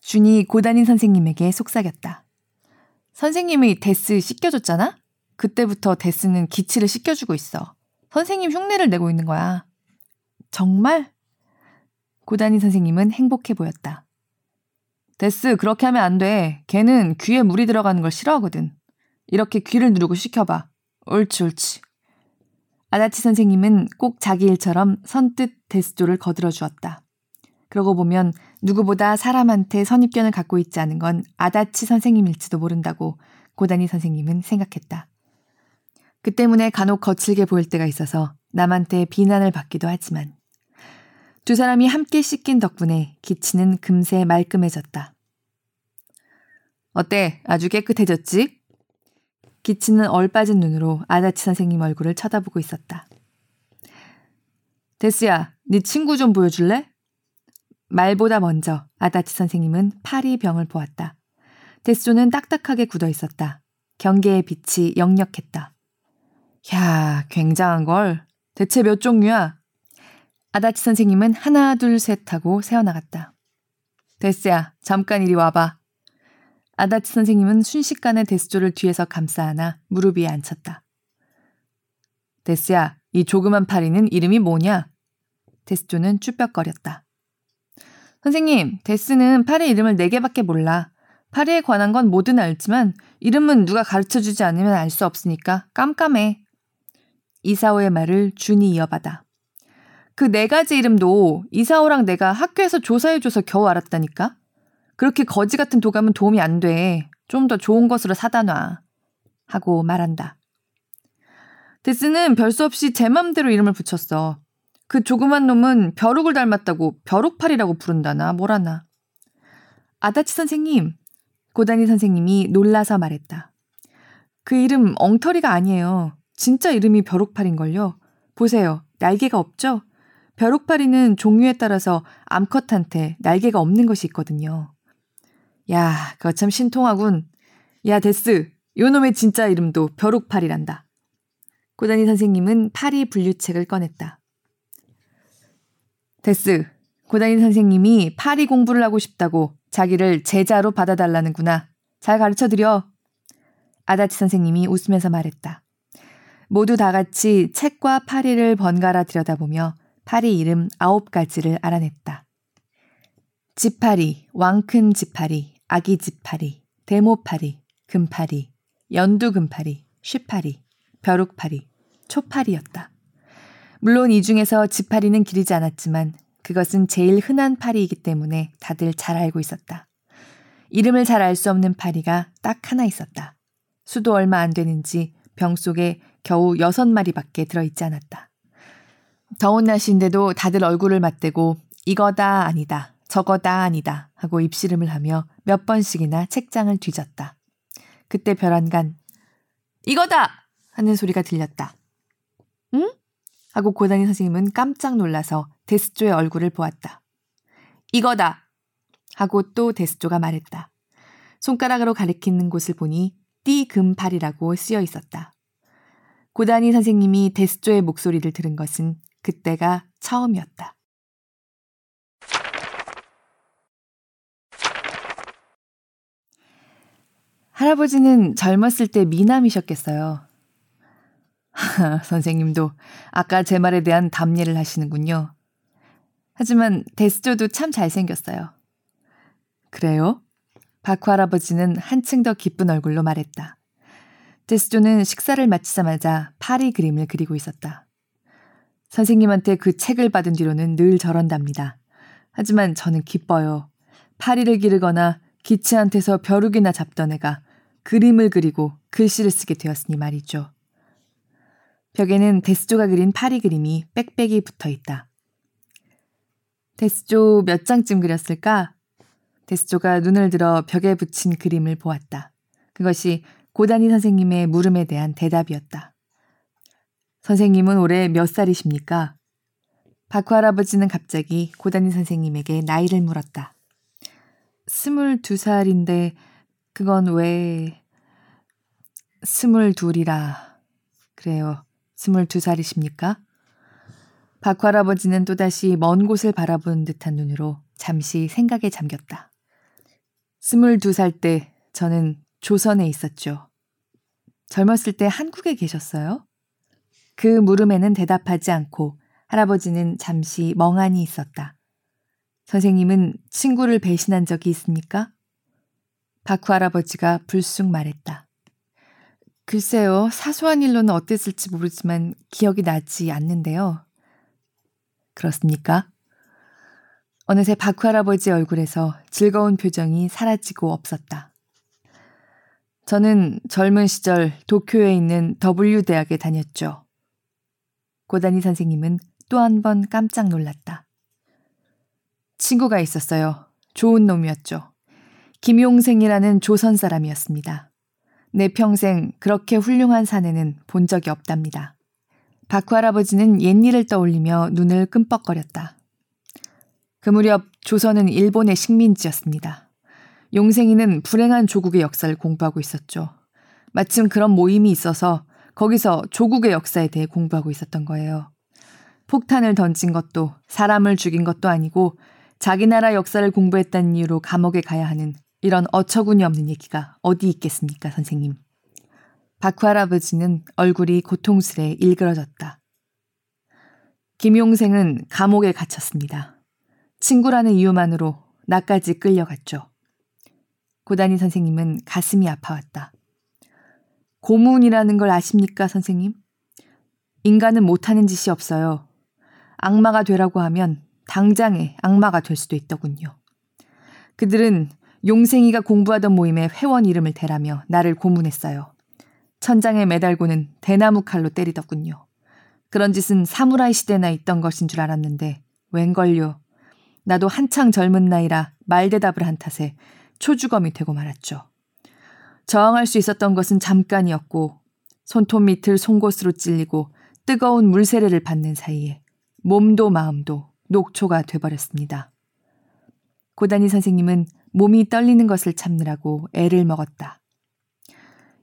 준이 고단인 선생님에게 속삭였다. 선생님이 데스 씻겨줬잖아? 그때부터 데스는 기치를 씻겨주고 있어. 선생님 흉내를 내고 있는 거야. 정말? 고단인 선생님은 행복해 보였다. 데스, 그렇게 하면 안 돼. 걔는 귀에 물이 들어가는 걸 싫어하거든. 이렇게 귀를 누르고 시켜봐. 옳지, 옳지. 아다치 선생님은 꼭 자기 일처럼 선뜻 데스조를 거들어 주었다. 그러고 보면 누구보다 사람한테 선입견을 갖고 있지 않은 건 아다치 선생님일지도 모른다고 고다니 선생님은 생각했다. 그 때문에 간혹 거칠게 보일 때가 있어서 남한테 비난을 받기도 하지만 두 사람이 함께 씻긴 덕분에 기치는 금세 말끔해졌다. 어때? 아주 깨끗해졌지? 기치는 얼빠진 눈으로 아다치 선생님 얼굴을 쳐다보고 있었다. 데스야, 네 친구 좀 보여줄래? 말보다 먼저 아다치 선생님은 파리 병을 보았다. 데스조는 딱딱하게 굳어 있었다. 경계의 빛이 역력했다. 야, 굉장한 걸. 대체 몇 종류야? 아다치 선생님은 하나, 둘, 셋 하고 세어나갔다. 데스야, 잠깐 이리 와봐. 아다치 선생님은 순식간에 데스조를 뒤에서 감싸 안아 무릎 위에 앉혔다. 데스야, 이 조그만 파리는 이름이 뭐냐? 데스조는 쭈뼛거렸다. 선생님, 데스는 파리 이름을 네 개밖에 몰라. 파리에 관한 건 뭐든 알지만 이름은 누가 가르쳐 주지 않으면 알 수 없으니까 깜깜해. 이사오의 말을 준이 이어받아. 그 네 가지 이름도 이사오랑 내가 학교에서 조사해줘서 겨우 알았다니까? 그렇게 거지 같은 도감은 도움이 안 돼. 좀 더 좋은 것으로 사다 놔. 하고 말한다. 데스는 별 수 없이 제 맘대로 이름을 붙였어. 그 조그만 놈은 벼룩을 닮았다고 벼룩팔이라고 부른다나 뭐라나. 아다치 선생님, 고다니 선생님이 놀라서 말했다. 그 이름 엉터리가 아니에요. 진짜 이름이 벼룩팔인걸요. 보세요. 날개가 없죠? 벼룩파리는 종류에 따라서 암컷한테 날개가 없는 것이 있거든요. 야, 그거 참 신통하군. 야, 데스. 요놈의 진짜 이름도 벼룩파리란다. 고다니 선생님은 파리 분류책을 꺼냈다. 데스. 고다니 선생님이 파리 공부를 하고 싶다고 자기를 제자로 받아달라는구나. 잘 가르쳐 드려. 아다치 선생님이 웃으면서 말했다. 모두 다 같이 책과 파리를 번갈아 들여다보며 파리 이름 아홉 가지를 알아냈다. 지파리, 왕큰 지파리, 아기 지파리, 대모파리, 금파리, 연두금파리, 쉬파리, 벼룩파리, 초파리였다. 물론 이 중에서 지파리는 기르지 않았지만 그것은 제일 흔한 파리이기 때문에 다들 잘 알고 있었다. 이름을 잘 알 수 없는 파리가 딱 하나 있었다. 수도 얼마 안 되는지 병 속에 겨우 여섯 마리밖에 들어있지 않았다. 더운 날씨인데도 다들 얼굴을 맞대고 이거다 아니다, 저거다 아니다 하고 입씨름을 하며 몇 번씩이나 책장을 뒤졌다. 그때 별안간 이거다 하는 소리가 들렸다. 응? 하고 고단희 선생님은 깜짝 놀라서 데스조의 얼굴을 보았다. 이거다 하고 또 데스조가 말했다. 손가락으로 가리키는 곳을 보니 띠금팔이라고 쓰여 있었다. 고단희 선생님이 데스조의 목소리를 들은 것은 그때가 처음이었다. 할아버지는 젊었을 때 미남이셨겠어요. *laughs* 선생님도 아까 제 말에 대한 답례를 하시는군요. 하지만 데스조도 참 잘생겼어요. 그래요? 바쿠 할아버지는 한층 더 기쁜 얼굴로 말했다. 데스조는 식사를 마치자마자 파리 그림을 그리고 있었다. 선생님한테 그 책을 받은 뒤로는 늘 저런답니다. 하지만 저는 기뻐요. 파리를 기르거나 기치한테서 벼룩이나 잡던 애가 그림을 그리고 글씨를 쓰게 되었으니 말이죠. 벽에는 데스조가 그린 파리 그림이 빽빽이 붙어 있다. 데스조 몇 장쯤 그렸을까? 데스조가 눈을 들어 벽에 붙인 그림을 보았다. 그것이 고다니 선생님의 물음에 대한 대답이었다. 선생님은 올해 몇 살이십니까? 박후 할아버지는 갑자기 고다니 선생님에게 나이를 물었다. 스물두 살인데 그건 왜 스물둘이라 그래요. 스물두 살이십니까? 박후 할아버지는 또다시 먼 곳을 바라본 듯한 눈으로 잠시 생각에 잠겼다. 스물두 살 때 저는 조선에 있었죠. 젊었을 때 한국에 계셨어요? 그 물음에는 대답하지 않고 할아버지는 잠시 멍하니 있었다. 선생님은 친구를 배신한 적이 있습니까? 바쿠 할아버지가 불쑥 말했다. 글쎄요, 사소한 일로는 어땠을지 모르지만 기억이 나지 않는데요. 그렇습니까? 어느새 바쿠 할아버지 얼굴에서 즐거운 표정이 사라지고 없었다. 저는 젊은 시절 도쿄에 있는 W 대학에 다녔죠. 고다니 선생님은 또 한 번 깜짝 놀랐다. 친구가 있었어요. 좋은 놈이었죠. 김용생이라는 조선 사람이었습니다. 내 평생 그렇게 훌륭한 사내는 본 적이 없답니다. 박후 할아버지는 옛일을 떠올리며 눈을 끔뻑거렸다. 그 무렵 조선은 일본의 식민지였습니다. 용생이는 불행한 조국의 역사를 공부하고 있었죠. 마침 그런 모임이 있어서 거기서 조국의 역사에 대해 공부하고 있었던 거예요. 폭탄을 던진 것도 사람을 죽인 것도 아니고 자기 나라 역사를 공부했다는 이유로 감옥에 가야 하는 이런 어처구니 없는 얘기가 어디 있겠습니까, 선생님. 박후 할아버지는 얼굴이 고통스레 일그러졌다. 김용생은 감옥에 갇혔습니다. 친구라는 이유만으로 나까지 끌려갔죠. 고다니 선생님은 가슴이 아파왔다. 고문이라는 걸 아십니까, 선생님? 인간은 못하는 짓이 없어요. 악마가 되라고 하면 당장에 악마가 될 수도 있더군요. 그들은 용생이가 공부하던 모임의 회원 이름을 대라며 나를 고문했어요. 천장에 매달고는 대나무 칼로 때리더군요. 그런 짓은 사무라이 시대나 있던 것인 줄 알았는데 웬걸요. 나도 한창 젊은 나이라 말대답을 한 탓에 초주검이 되고 말았죠. 저항할 수 있었던 것은 잠깐이었고 손톱 밑을 송곳으로 찔리고 뜨거운 물세례를 받는 사이에 몸도 마음도 녹초가 돼버렸습니다. 고다니 선생님은 몸이 떨리는 것을 참느라고 애를 먹었다.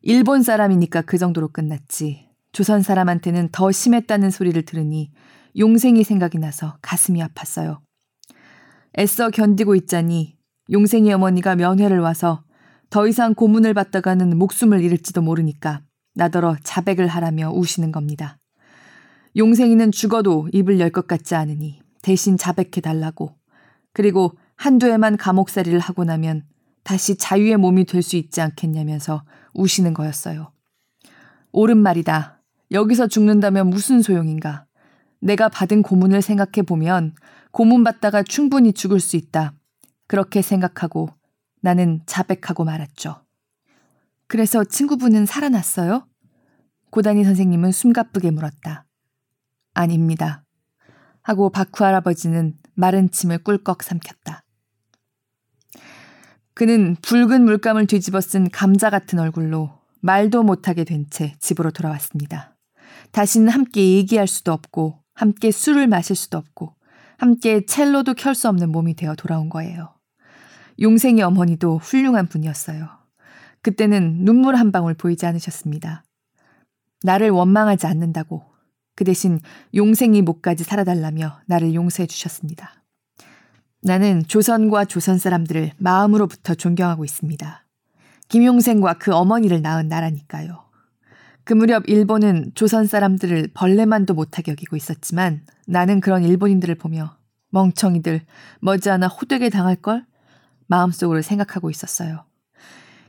일본 사람이니까 그 정도로 끝났지. 조선 사람한테는 더 심했다는 소리를 들으니 용생이 생각이 나서 가슴이 아팠어요. 애써 견디고 있자니 용생이 어머니가 면회를 와서 더 이상 고문을 받다가는 목숨을 잃을지도 모르니까 나더러 자백을 하라며 우시는 겁니다. 용생이는 죽어도 입을 열 것 같지 않으니 대신 자백해 달라고. 그리고 한두 해만 감옥살이를 하고 나면 다시 자유의 몸이 될 수 있지 않겠냐면서 우시는 거였어요. 옳은 말이다. 여기서 죽는다면 무슨 소용인가. 내가 받은 고문을 생각해 보면 고문받다가 충분히 죽을 수 있다. 그렇게 생각하고 나는 자백하고 말았죠. 그래서 친구분은 살아났어요? 고다니 선생님은 숨가쁘게 물었다. 아닙니다. 하고 바쿠 할아버지는 마른 침을 꿀꺽 삼켰다. 그는 붉은 물감을 뒤집어 쓴 감자 같은 얼굴로 말도 못하게 된 채 집으로 돌아왔습니다. 다시는 함께 얘기할 수도 없고, 함께 술을 마실 수도 없고, 함께 첼로도 켤 수 없는 몸이 되어 돌아온 거예요. 용생이 어머니도 훌륭한 분이었어요. 그때는 눈물 한 방울 보이지 않으셨습니다. 나를 원망하지 않는다고 그 대신 용생이 목까지 살아달라며 나를 용서해 주셨습니다. 나는 조선과 조선 사람들을 마음으로부터 존경하고 있습니다. 김용생과 그 어머니를 낳은 나라니까요. 그 무렵 일본은 조선 사람들을 벌레만도 못하게 여기고 있었지만 나는 그런 일본인들을 보며 멍청이들 머지않아 호되게 당할걸 마음속으로 생각하고 있었어요.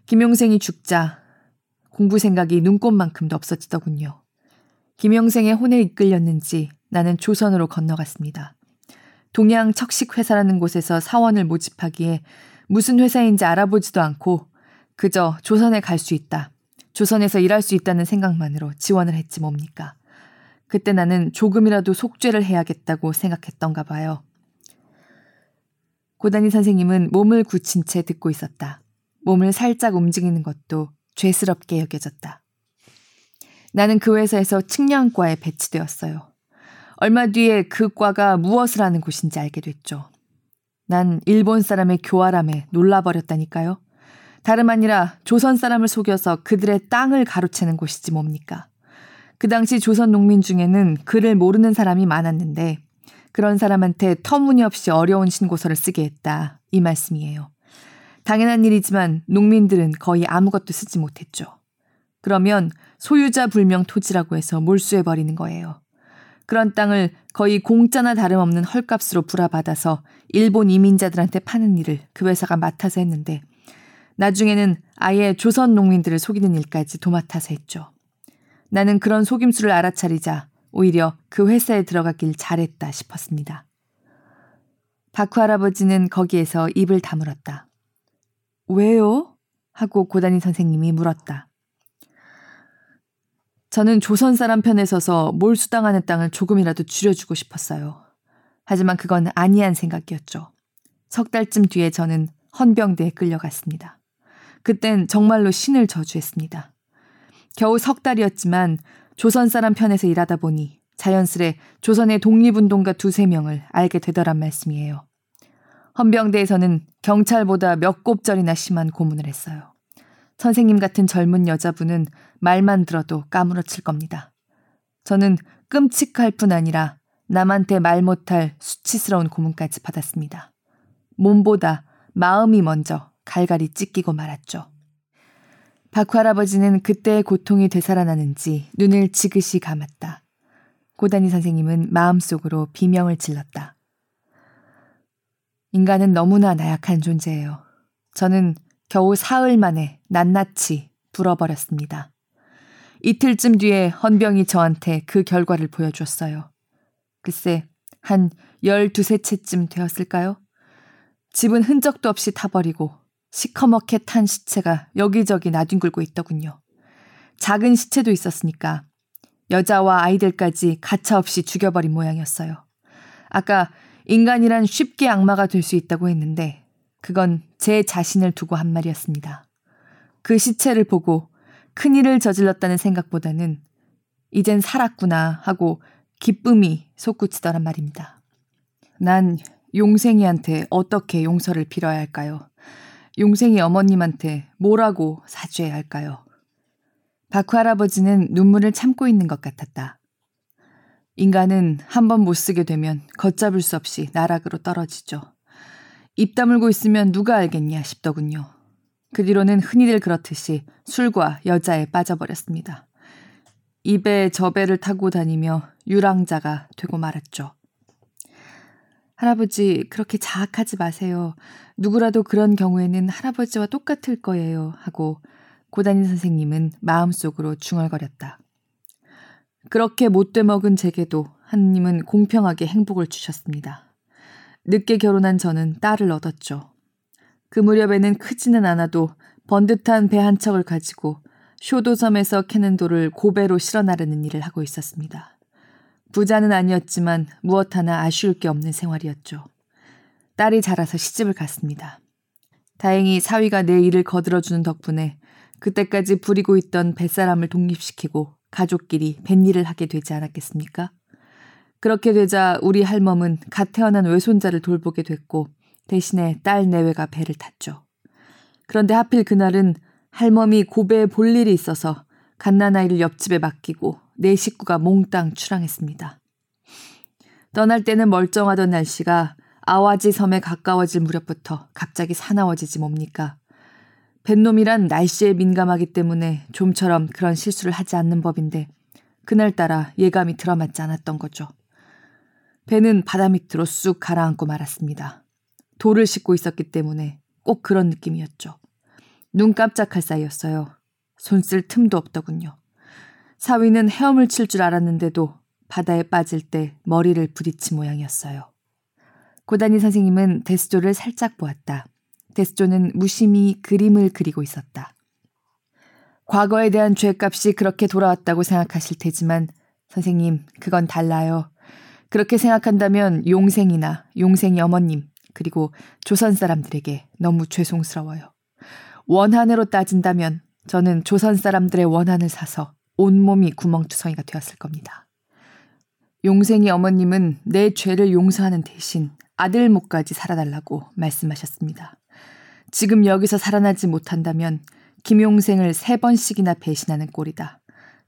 김용생이 죽자 공부 생각이 눈꽃만큼도 없어지더군요. 김영생의 혼에 이끌렸는지 나는 조선으로 건너갔습니다. 동양 척식회사라는 곳에서 사원을 모집하기에 무슨 회사인지 알아보지도 않고 그저 조선에 갈 수 있다. 조선에서 일할 수 있다는 생각만으로 지원을 했지 뭡니까. 그때 나는 조금이라도 속죄를 해야겠다고 생각했던가 봐요. 고다니 선생님은 몸을 굳힌 채 듣고 있었다. 몸을 살짝 움직이는 것도 죄스럽게 여겨졌다. 나는 그 회사에서 측량과에 배치되었어요. 얼마 뒤에 그 과가 무엇을 하는 곳인지 알게 됐죠. 난 일본 사람의 교활함에 놀라버렸다니까요. 다름 아니라 조선 사람을 속여서 그들의 땅을 가로채는 곳이지 뭡니까. 그 당시 조선 농민 중에는 글을 모르는 사람이 많았는데 그런 사람한테 터무니없이 어려운 신고서를 쓰게 했다. 이 말씀이에요. 당연한 일이지만 농민들은 거의 아무것도 쓰지 못했죠. 그러면 소유자 불명 토지라고 해서 몰수해 버리는 거예요. 그런 땅을 거의 공짜나 다름없는 헐값으로 불화받아서 일본 이민자들한테 파는 일을 그 회사가 맡아서 했는데 나중에는 아예 조선 농민들을 속이는 일까지 도맡아서 했죠. 나는 그런 속임수를 알아차리자 오히려 그 회사에 들어가길 잘했다 싶었습니다. 바쿠 할아버지는 거기에서 입을 다물었다. 왜요? 하고 고다니 선생님이 물었다. 저는 조선 사람 편에 서서 몰 수당하는 땅을 조금이라도 줄여주고 싶었어요. 하지만 그건 아니한 생각이었죠. 석 달쯤 뒤에 저는 헌병대에 끌려갔습니다. 그땐 정말로 신을 저주했습니다. 겨우 석 달이었지만 조선 사람 편에서 일하다 보니 자연스레 조선의 독립운동가 두세 명을 알게 되더란 말씀이에요. 헌병대에서는 경찰보다 몇 곱절이나 심한 고문을 했어요. 선생님 같은 젊은 여자분은 말만 들어도 까무러칠 겁니다. 저는 끔찍할 뿐 아니라 남한테 말 못할 수치스러운 고문까지 받았습니다. 몸보다 마음이 먼저 갈갈이 찢기고 말았죠. 박 할아버지는 그때의 고통이 되살아나는지 눈을 지그시 감았다. 고다니 선생님은 마음속으로 비명을 질렀다. 인간은 너무나 나약한 존재예요. 저는 겨우 사흘 만에 낱낱이 불어버렸습니다. 이틀쯤 뒤에 헌병이 저한테 그 결과를 보여줬어요. 글쎄, 한 열두세 채쯤 되었을까요? 집은 흔적도 없이 타버리고 시커멓게 탄 시체가 여기저기 나뒹굴고 있더군요. 작은 시체도 있었으니까 여자와 아이들까지 가차없이 죽여버린 모양이었어요. 아까 인간이란 쉽게 악마가 될 수 있다고 했는데 그건 제 자신을 두고 한 말이었습니다. 그 시체를 보고 큰일을 저질렀다는 생각보다는 이젠 살았구나 하고 기쁨이 솟구치더란 말입니다. 난 용생이한테 어떻게 용서를 빌어야 할까요? 용생이 어머님한테 뭐라고 사죄해야 할까요? 바쿠 할아버지는 눈물을 참고 있는 것 같았다. 인간은 한 번 못 쓰게 되면 걷잡을 수 없이 나락으로 떨어지죠. 입 다물고 있으면 누가 알겠냐 싶더군요. 그 뒤로는 흔히들 그렇듯이 술과 여자에 빠져버렸습니다. 입에 저배를 타고 다니며 유랑자가 되고 말았죠. 할아버지, 그렇게 자학하지 마세요. 누구라도 그런 경우에는 할아버지와 똑같을 거예요. 하고 고단인 선생님은 마음속으로 중얼거렸다. 그렇게 못돼 먹은 제게도 하느님은 공평하게 행복을 주셨습니다. 늦게 결혼한 저는 딸을 얻었죠. 그 무렵에는 크지는 않아도 번듯한 배 한 척을 가지고 쇼도섬에서 캐는 돌을 고배로 실어 나르는 일을 하고 있었습니다. 부자는 아니었지만 무엇 하나 아쉬울 게 없는 생활이었죠. 딸이 자라서 시집을 갔습니다. 다행히 사위가 내 일을 거들어주는 덕분에 그때까지 부리고 있던 뱃사람을 독립시키고 가족끼리 뱃일을 하게 되지 않았겠습니까? 그렇게 되자 우리 할멈은 갓 태어난 외손자를 돌보게 됐고 대신에 딸 내외가 배를 탔죠. 그런데 하필 그날은 할멈이 고배에 볼 일이 있어서 갓난아이를 옆집에 맡기고 내 식구가 몽땅 출항했습니다. 떠날 때는 멀쩡하던 날씨가 아와지 섬에 가까워질 무렵부터 갑자기 사나워지지 뭡니까? 뱃놈이란 날씨에 민감하기 때문에 좀처럼 그런 실수를 하지 않는 법인데 그날따라 예감이 들어맞지 않았던 거죠. 배는 바다 밑으로 쑥 가라앉고 말았습니다. 돌을 싣고 있었기 때문에 꼭 그런 느낌이었죠. 눈 깜짝할 사이였어요. 손쓸 틈도 없더군요. 사위는 헤엄을 칠 줄 알았는데도 바다에 빠질 때 머리를 부딪힌 모양이었어요. 고다니 선생님은 데스조를 살짝 보았다. 데스조는 무심히 그림을 그리고 있었다. 과거에 대한 죄값이 그렇게 돌아왔다고 생각하실 테지만 선생님, 그건 달라요. 그렇게 생각한다면 용생이나 용생이 어머님, 그리고 조선 사람들에게 너무 죄송스러워요. 원한으로 따진다면 저는 조선 사람들의 원한을 사서 온몸이 구멍투성이가 되었을 겁니다. 용생이 어머님은 내 죄를 용서하는 대신 아들 목까지 살아달라고 말씀하셨습니다. 지금 여기서 살아나지 못한다면 김용생을 세 번씩이나 배신하는 꼴이다.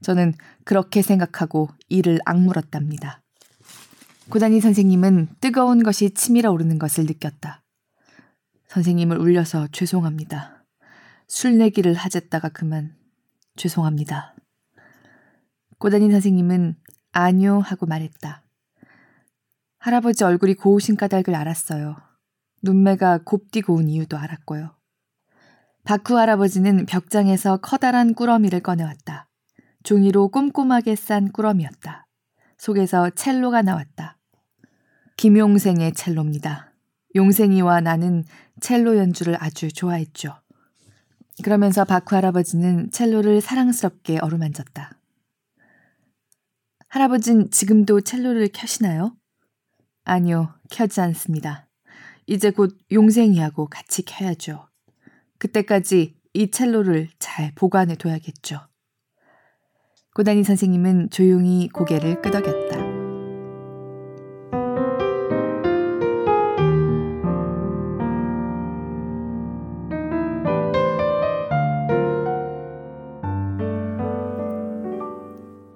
저는 그렇게 생각하고 이를 악물었답니다. 고단희 선생님은 뜨거운 것이 치밀어 오르는 것을 느꼈다. 선생님을 울려서 죄송합니다. 술 내기를 하셨다가 그만 죄송합니다. 고단희 선생님은 아니요 하고 말했다. 할아버지 얼굴이 고우신 까닭을 알았어요. 눈매가 곱디 고운 이유도 알았고요. 바쿠 할아버지는 벽장에서 커다란 꾸러미를 꺼내왔다. 종이로 꼼꼼하게 싼 꾸러미였다. 속에서 첼로가 나왔다. 김용생의 첼로입니다. 용생이와 나는 첼로 연주를 아주 좋아했죠. 그러면서 바쿠 할아버지는 첼로를 사랑스럽게 어루만졌다. 할아버진 지금도 첼로를 켜시나요? 아니요, 켜지 않습니다. 이제 곧 용생이하고 같이 켜야죠. 그때까지 이 첼로를 잘 보관해 둬야겠죠. 고다니 선생님은 조용히 고개를 끄덕였다.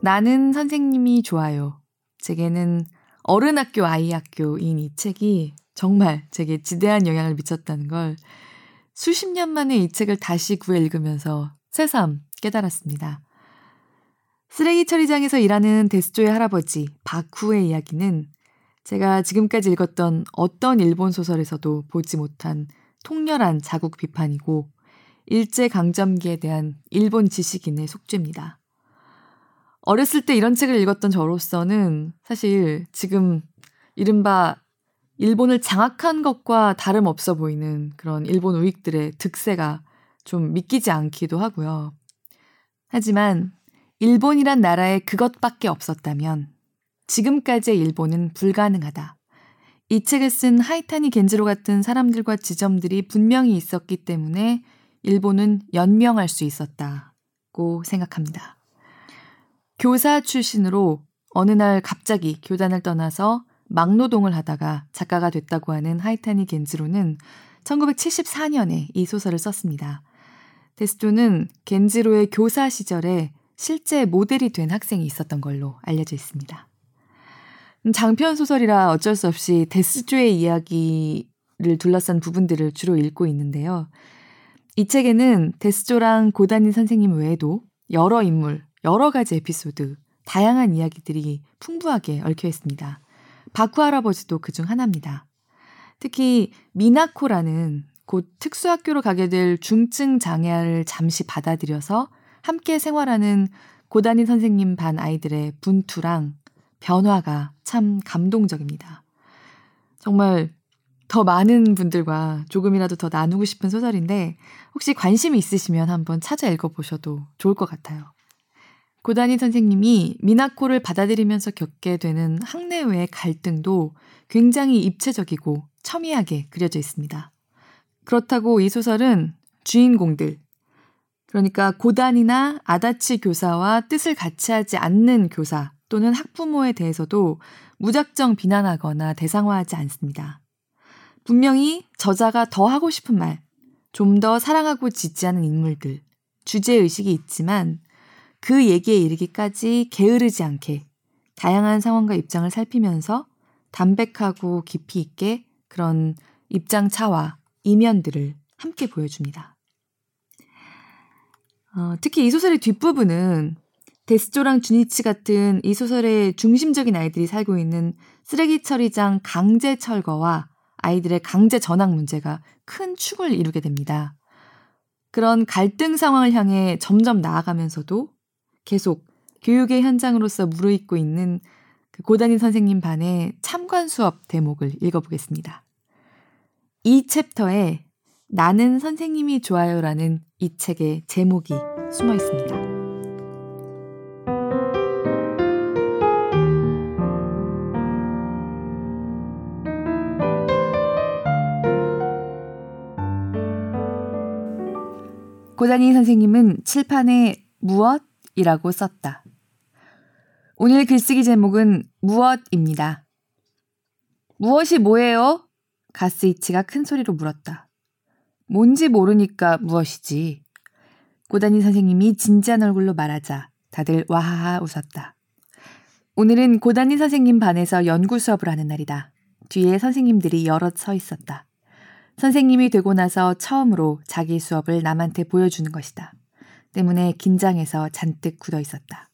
나는 선생님이 좋아요. 제게는 어른 학교 아이 학교인 이 책이 정말 제게 지대한 영향을 미쳤다는 걸 수십 년 만에 이 책을 다시 구해 읽으면서 새삼 깨달았습니다. 쓰레기 처리장에서 일하는 데스조의 할아버지 바쿠의 이야기는 제가 지금까지 읽었던 어떤 일본 소설에서도 보지 못한 통렬한 자국 비판이고 일제 강점기에 대한 일본 지식인의 속죄입니다. 어렸을 때 이런 책을 읽었던 저로서는 사실 지금 이른바 일본을 장악한 것과 다름없어 보이는 그런 일본 우익들의 득세가 좀 믿기지 않기도 하고요. 하지만 일본이란 나라에 그것밖에 없었다면 지금까지의 일본은 불가능하다. 이 책을 쓴 하이타니 겐지로 같은 사람들과 지점들이 분명히 있었기 때문에 일본은 연명할 수 있었다고 생각합니다. 교사 출신으로 어느 날 갑자기 교단을 떠나서 막노동을 하다가 작가가 됐다고 하는 하이타니 겐지로는 1974년에 이 소설을 썼습니다. 데스토는 겐지로의 교사 시절에 실제 모델이 된 학생이 있었던 걸로 알려져 있습니다. 음, 장편 소설이라 어쩔 수 없이 데스조의 이야기를 둘러싼 부분들을 주로 읽고 있는데요. 이 책에는 데스조랑 고다니 선생님 외에도 여러 인물, 여러 가지 에피소드, 다양한 이야기들이 풍부하게 얽혀 있습니다. 바쿠 할아버지도 그 중 하나입니다. 특히 미나코라는 곧 특수학교로 가게 될 중증 장애아를 잠시 받아들여서 함께 생활하는 고다니 선생님 반 아이들의 분투랑 변화가 참 감동적입니다. 정말 더 많은 분들과 조금이라도 더 나누고 싶은 소설인데 혹시 관심이 있으시면 한번 찾아 읽어보셔도 좋을 것 같아요. 고다니 선생님이 미나코를 받아들이면서 겪게 되는 학내외의 갈등도 굉장히 입체적이고 첨예하게 그려져 있습니다. 그렇다고 이 소설은 주인공들, 그러니까 고단이나 아다치 교사와 뜻을 같이 하지 않는 교사 또는 학부모에 대해서도 무작정 비난하거나 대상화하지 않습니다. 분명히 저자가 더 하고 싶은 말, 좀 더 사랑하고 지지하는 인물들, 주제의식이 있지만 그 얘기에 이르기까지 게으르지 않게 다양한 상황과 입장을 살피면서 담백하고 깊이 있게 그런 입장 차와 이면들을 함께 보여줍니다. 어, 특히 이 소설의 뒷부분은 데스조랑 주니치 같은 이 소설의 중심적인 아이들이 살고 있는 쓰레기 처리장 강제 철거와 아이들의 강제 전학 문제가 큰 축을 이루게 됩니다. 그런 갈등 상황을 향해 점점 나아가면서도 계속 교육의 현장으로서 무르익고 있는 그 고단인 선생님 반의 참관 수업 대목을 읽어보겠습니다. 이 챕터에 나는 선생님이 좋아요라는 이 책의 제목이 숨어 있습니다. 고단희 선생님은 칠판에 무엇 이라고 썼다. 오늘 글쓰기 제목은 무엇입니다. 무엇이 뭐예요? 가스이치가 큰 소리로 물었다. 뭔지 모르니까 무엇이지. 고단인 선생님이 진지한 얼굴로 말하자 다들 와하하 웃었다. 오늘은 고단인 선생님 반에서 연구 수업을 하는 날이다. 뒤에 선생님들이 여럿 서 있었다. 선생님이 되고 나서 처음으로 자기 수업을 남한테 보여주는 것이다. 때문에 긴장해서 잔뜩 굳어 있었다.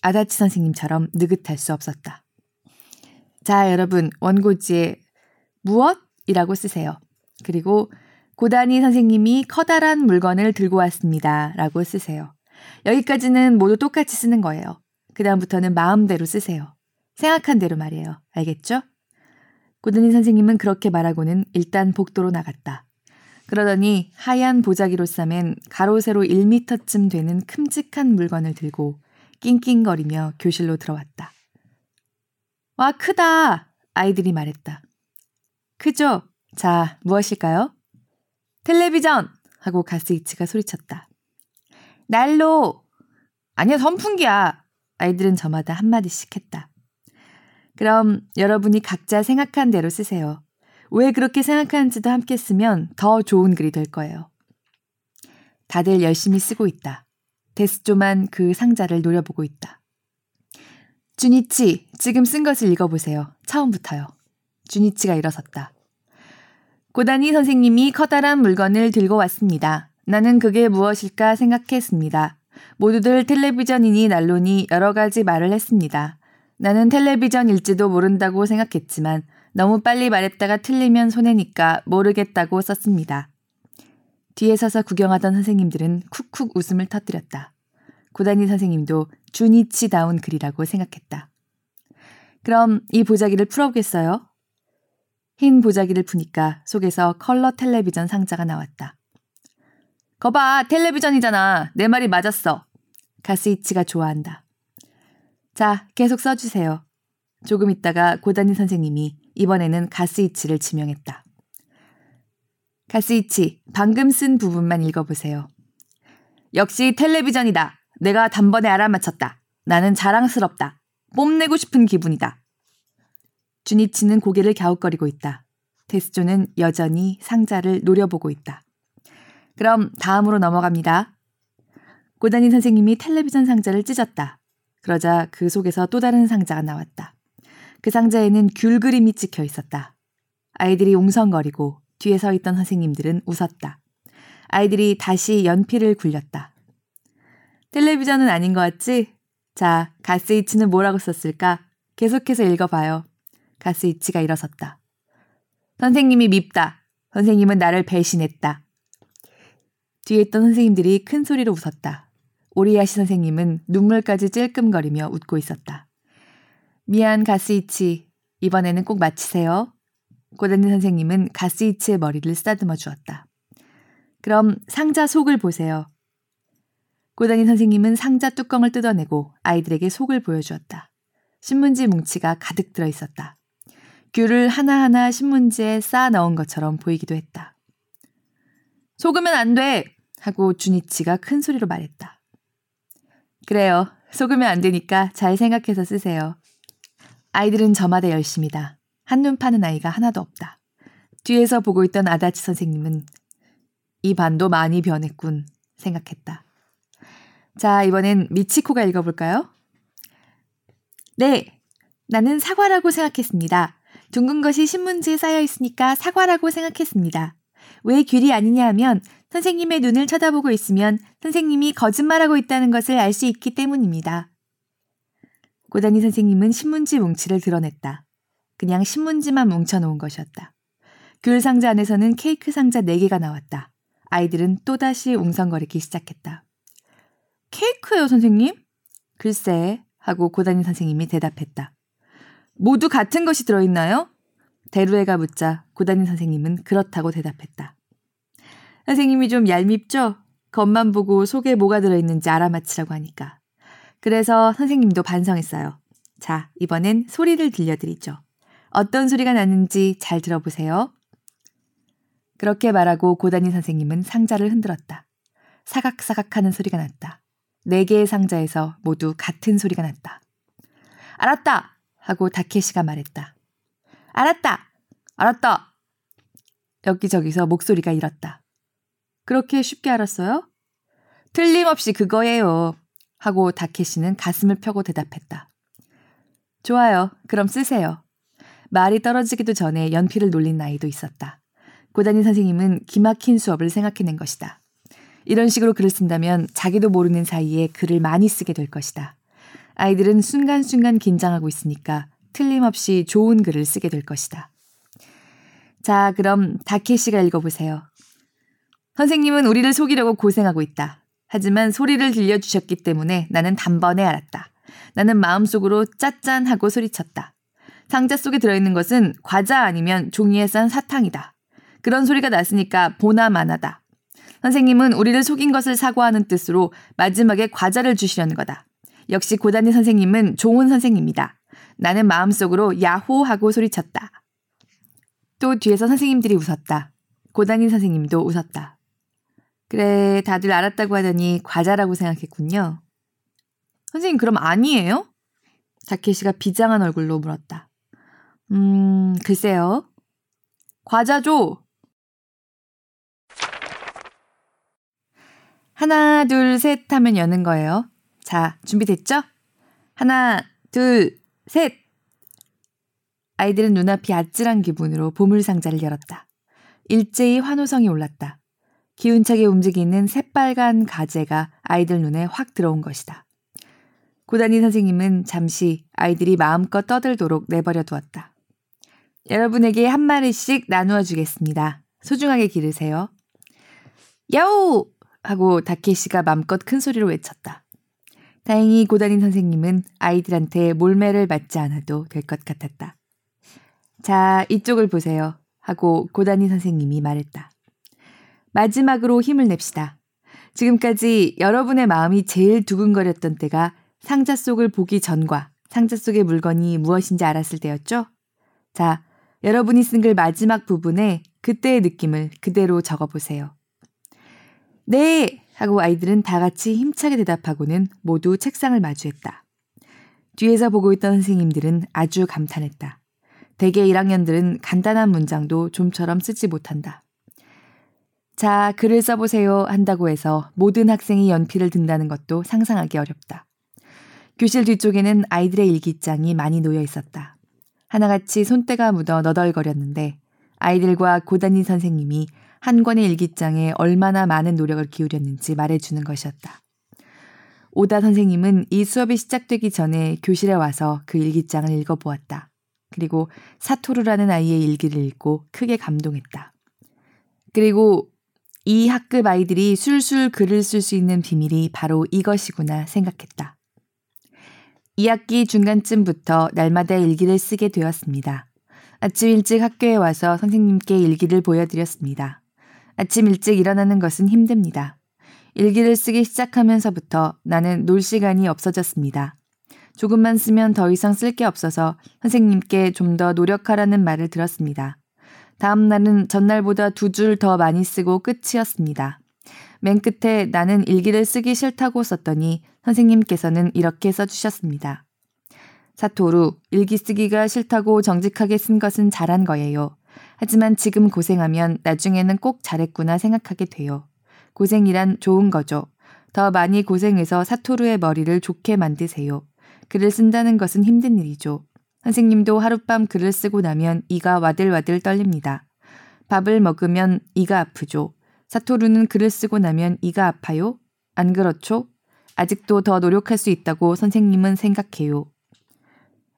아다치 선생님처럼 느긋할 수 없었다. 자, 여러분, 원고지에 무엇이라고 쓰세요. 그리고 고다니 선생님이 커다란 물건을 들고 왔습니다. 라고 쓰세요. 여기까지는 모두 똑같이 쓰는 거예요. 그다음부터는 마음대로 쓰세요. 생각한 대로 말이에요. 알겠죠? 고다니 선생님은 그렇게 말하고는 일단 복도로 나갔다. 그러더니 하얀 보자기로 싸맨 가로 세로 1미터쯤 되는 큼직한 물건을 들고 낑낑거리며 교실로 들어왔다. 와, 크다! 아이들이 말했다. 크죠? 자, 무엇일까요? 텔레비전! 하고 가스이치가 소리쳤다. 난로! 아니야, 선풍기야! 아이들은 저마다 한마디씩 했다. 그럼 여러분이 각자 생각한 대로 쓰세요. 왜 그렇게 생각하는지도 함께 쓰면 더 좋은 글이 될 거예요. 다들 열심히 쓰고 있다. 데스조만 그 상자를 노려보고 있다. 주니치, 지금 쓴 것을 읽어보세요. 처음부터요. 주니치가 일어섰다. 고다니 선생님이 커다란 물건을 들고 왔습니다. 나는 그게 무엇일까 생각했습니다. 모두들 텔레비전이니 난로니 여러 가지 말을 했습니다. 나는 텔레비전일지도 모른다고 생각했지만 너무 빨리 말했다가 틀리면 손해니까 모르겠다고 썼습니다. 뒤에 서서 구경하던 선생님들은 쿡쿡 웃음을 터뜨렸다. 고다니 선생님도 주니치다운 글이라고 생각했다. 그럼 이 보자기를 풀어보겠어요? 흰 보자기를 푸니까 속에서 컬러 텔레비전 상자가 나왔다. 거봐, 텔레비전이잖아. 내 말이 맞았어. 가스이치가 좋아한다. 자, 계속 써주세요. 조금 있다가 고단인 선생님이 이번에는 가스이치를 지명했다. 가스이치, 방금 쓴 부분만 읽어보세요. 역시 텔레비전이다. 내가 단번에 알아맞혔다. 나는 자랑스럽다. 뽐내고 싶은 기분이다. 주니치는 고개를 갸웃거리고 있다. 데스조는 여전히 상자를 노려보고 있다. 그럼 다음으로 넘어갑니다. 고단인 선생님이 텔레비전 상자를 찢었다. 그러자 그 속에서 또 다른 상자가 나왔다. 그 상자에는 귤 그림이 찍혀 있었다. 아이들이 웅성거리고 뒤에 서 있던 선생님들은 웃었다. 아이들이 다시 연필을 굴렸다. 텔레비전은 아닌 것 같지? 자, 가스이치는 뭐라고 썼을까? 계속해서 읽어봐요. 가스이치가 일어섰다. 선생님이 밉다. 선생님은 나를 배신했다. 뒤에 있던 선생님들이 큰 소리로 웃었다. 오리야시 선생님은 눈물까지 찔끔거리며 웃고 있었다. 미안 가스이치. 이번에는 꼭 마치세요. 고단니 선생님은 가스이치의 머리를 쓰다듬어 주었다. 그럼 상자 속을 보세요. 고단니 선생님은 상자 뚜껑을 뜯어내고 아이들에게 속을 보여주었다. 신문지 뭉치가 가득 들어 있었다. 귤을 하나하나 신문지에 쌓아 넣은 것처럼 보이기도 했다. 속으면 안 돼! 하고 주니치가 큰 소리로 말했다. 그래요. 속으면 안 되니까 잘 생각해서 쓰세요. 아이들은 저마다 열심이다. 한눈 파는 아이가 하나도 없다. 뒤에서 보고 있던 아다치 선생님은 이 반도 많이 변했군 생각했다. 자, 이번엔 미치코가 읽어볼까요? 네. 나는 사과라고 생각했습니다. 둥근 것이 신문지에 쌓여 있으니까 사과라고 생각했습니다. 왜 귤이 아니냐 하면 선생님의 눈을 쳐다보고 있으면 선생님이 거짓말하고 있다는 것을 알 수 있기 때문입니다. 고단희 선생님은 신문지 뭉치를 드러냈다. 그냥 신문지만 뭉쳐놓은 것이었다. 귤 상자 안에서는 케이크 상자 4개가 나왔다. 아이들은 또다시 웅성거리기 시작했다. 케이크요, 선생님? 글쎄, 하고 고단희 선생님이 대답했다. 모두 같은 것이 들어있나요? 대루에가 묻자 고단인 선생님은 그렇다고 대답했다. 선생님이 좀 얄밉죠? 겉만 보고 속에 뭐가 들어있는지 알아맞히라고 하니까. 그래서 선생님도 반성했어요. 자, 이번엔 소리를 들려드리죠. 어떤 소리가 나는지 잘 들어보세요. 그렇게 말하고 고단인 선생님은 상자를 흔들었다. 사각사각 하는 소리가 났다. 네 개의 상자에서 모두 같은 소리가 났다. 알았다! 하고 다케시가 말했다. 알았다! 알았다! 여기저기서 목소리가 일었다. 그렇게 쉽게 알았어요? 틀림없이 그거예요. 하고 다케시는 가슴을 펴고 대답했다. 좋아요. 그럼 쓰세요. 말이 떨어지기도 전에 연필을 놀린 아이도 있었다. 고단인 선생님은 기막힌 수업을 생각해낸 것이다. 이런 식으로 글을 쓴다면 자기도 모르는 사이에 글을 많이 쓰게 될 것이다. 아이들은 순간순간 긴장하고 있으니까 틀림없이 좋은 글을 쓰게 될 것이다. 자, 그럼 다케시가 읽어보세요. 선생님은 우리를 속이려고 고생하고 있다. 하지만 소리를 들려주셨기 때문에 나는 단번에 알았다. 나는 마음속으로 짠짠하고 소리쳤다. 상자 속에 들어있는 것은 과자 아니면 종이에 싼 사탕이다. 그런 소리가 났으니까 보나마나다. 선생님은 우리를 속인 것을 사과하는 뜻으로 마지막에 과자를 주시려는 거다. 역시 고단희 선생님은 좋은 선생님이다. 나는 마음속으로 야호 하고 소리쳤다. 또 뒤에서 선생님들이 웃었다. 고단희 선생님도 웃었다. 그래, 다들 알았다고 하더니 과자라고 생각했군요. 선생님, 그럼 아니에요? 다케시가 비장한 얼굴로 물었다. 음, 글쎄요. 과자죠? 하나, 둘, 셋 하면 여는 거예요. 자, 준비됐죠? 하나, 둘, 셋! 아이들은 눈앞이 아찔한 기분으로 보물상자를 열었다. 일제히 환호성이 올랐다. 기운차게 움직이는 새빨간 가재가 아이들 눈에 확 들어온 것이다. 고단희 선생님은 잠시 아이들이 마음껏 떠들도록 내버려 두었다. 여러분에게 한 마리씩 나누어 주겠습니다. 소중하게 기르세요. 야오! 하고 다케시가 맘껏 큰 소리로 외쳤다. 다행히 고단인 선생님은 아이들한테 몰매를 맞지 않아도 될 것 같았다. 자, 이쪽을 보세요. 하고 고단인 선생님이 말했다. 마지막으로 힘을 냅시다. 지금까지 여러분의 마음이 제일 두근거렸던 때가 상자 속을 보기 전과 상자 속의 물건이 무엇인지 알았을 때였죠? 자, 여러분이 쓴 글 마지막 부분에 그때의 느낌을 그대로 적어보세요. 네! 하고 아이들은 다 같이 힘차게 대답하고는 모두 책상을 마주했다. 뒤에서 보고 있던 선생님들은 아주 감탄했다. 대개 1학년들은 간단한 문장도 좀처럼 쓰지 못한다. 자, 글을 써보세요 한다고 해서 모든 학생이 연필을 든다는 것도 상상하기 어렵다. 교실 뒤쪽에는 아이들의 일기장이 많이 놓여 있었다. 하나같이 손때가 묻어 너덜거렸는데 아이들과 고단인 선생님이 한 권의 일기장에 얼마나 많은 노력을 기울였는지 말해주는 것이었다. 오다 선생님은 이 수업이 시작되기 전에 교실에 와서 그 일기장을 읽어보았다. 그리고 사토루라는 아이의 일기를 읽고 크게 감동했다. 그리고 이 학급 아이들이 술술 글을 쓸 수 있는 비밀이 바로 이것이구나 생각했다. 2학기 중간쯤부터 날마다 일기를 쓰게 되었습니다. 아침 일찍 학교에 와서 선생님께 일기를 보여드렸습니다. 아침 일찍 일어나는 것은 힘듭니다. 일기를 쓰기 시작하면서부터 나는 놀 시간이 없어졌습니다. 조금만 쓰면 더 이상 쓸 게 없어서 선생님께 좀 더 노력하라는 말을 들었습니다. 다음 날은 전날보다 두 줄 더 많이 쓰고 끝이었습니다. 맨 끝에 나는 일기를 쓰기 싫다고 썼더니 선생님께서는 이렇게 써주셨습니다. 사토루, 일기 쓰기가 싫다고 정직하게 쓴 것은 잘한 거예요. 하지만 지금 고생하면 나중에는 꼭 잘했구나 생각하게 돼요. 고생이란 좋은 거죠. 더 많이 고생해서 사토루의 머리를 좋게 만드세요. 글을 쓴다는 것은 힘든 일이죠. 선생님도 하룻밤 글을 쓰고 나면 이가 와들와들 떨립니다. 밥을 먹으면 이가 아프죠. 사토루는 글을 쓰고 나면 이가 아파요? 안 그렇죠? 아직도 더 노력할 수 있다고 선생님은 생각해요.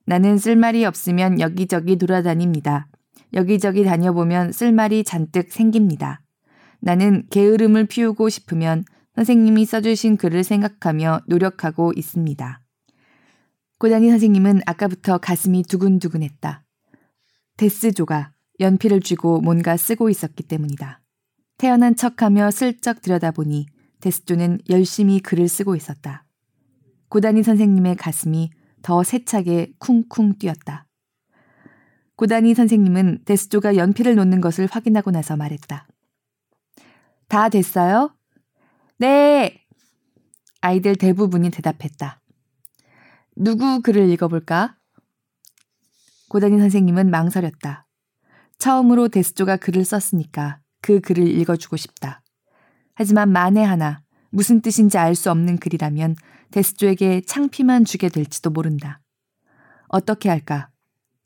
나는 쓸말이 없으면 여기저기 돌아다닙니다. 여기저기 다녀보면 쓸말이 잔뜩 생깁니다. 나는 게으름을 피우고 싶으면 선생님이 써주신 글을 생각하며 노력하고 있습니다. 고단이 선생님은 아까부터 가슴이 두근두근했다. 데스조가 연필을 쥐고 뭔가 쓰고 있었기 때문이다. 태어난 척하며 슬쩍 들여다보니 데스조는 열심히 글을 쓰고 있었다. 고단이 선생님의 가슴이 더 세차게 쿵쿵 뛰었다. 고단이 선생님은 데스조가 연필을 놓는 것을 확인하고 나서 말했다. 다 됐어요? 네! 아이들 대부분이 대답했다. 누구 글을 읽어볼까? 고다니 선생님은 망설였다. 처음으로 데스조가 글을 썼으니까 그 글을 읽어주고 싶다. 하지만 만에 하나 무슨 뜻인지 알 수 없는 글이라면 데스조에게 창피만 주게 될지도 모른다. 어떻게 할까?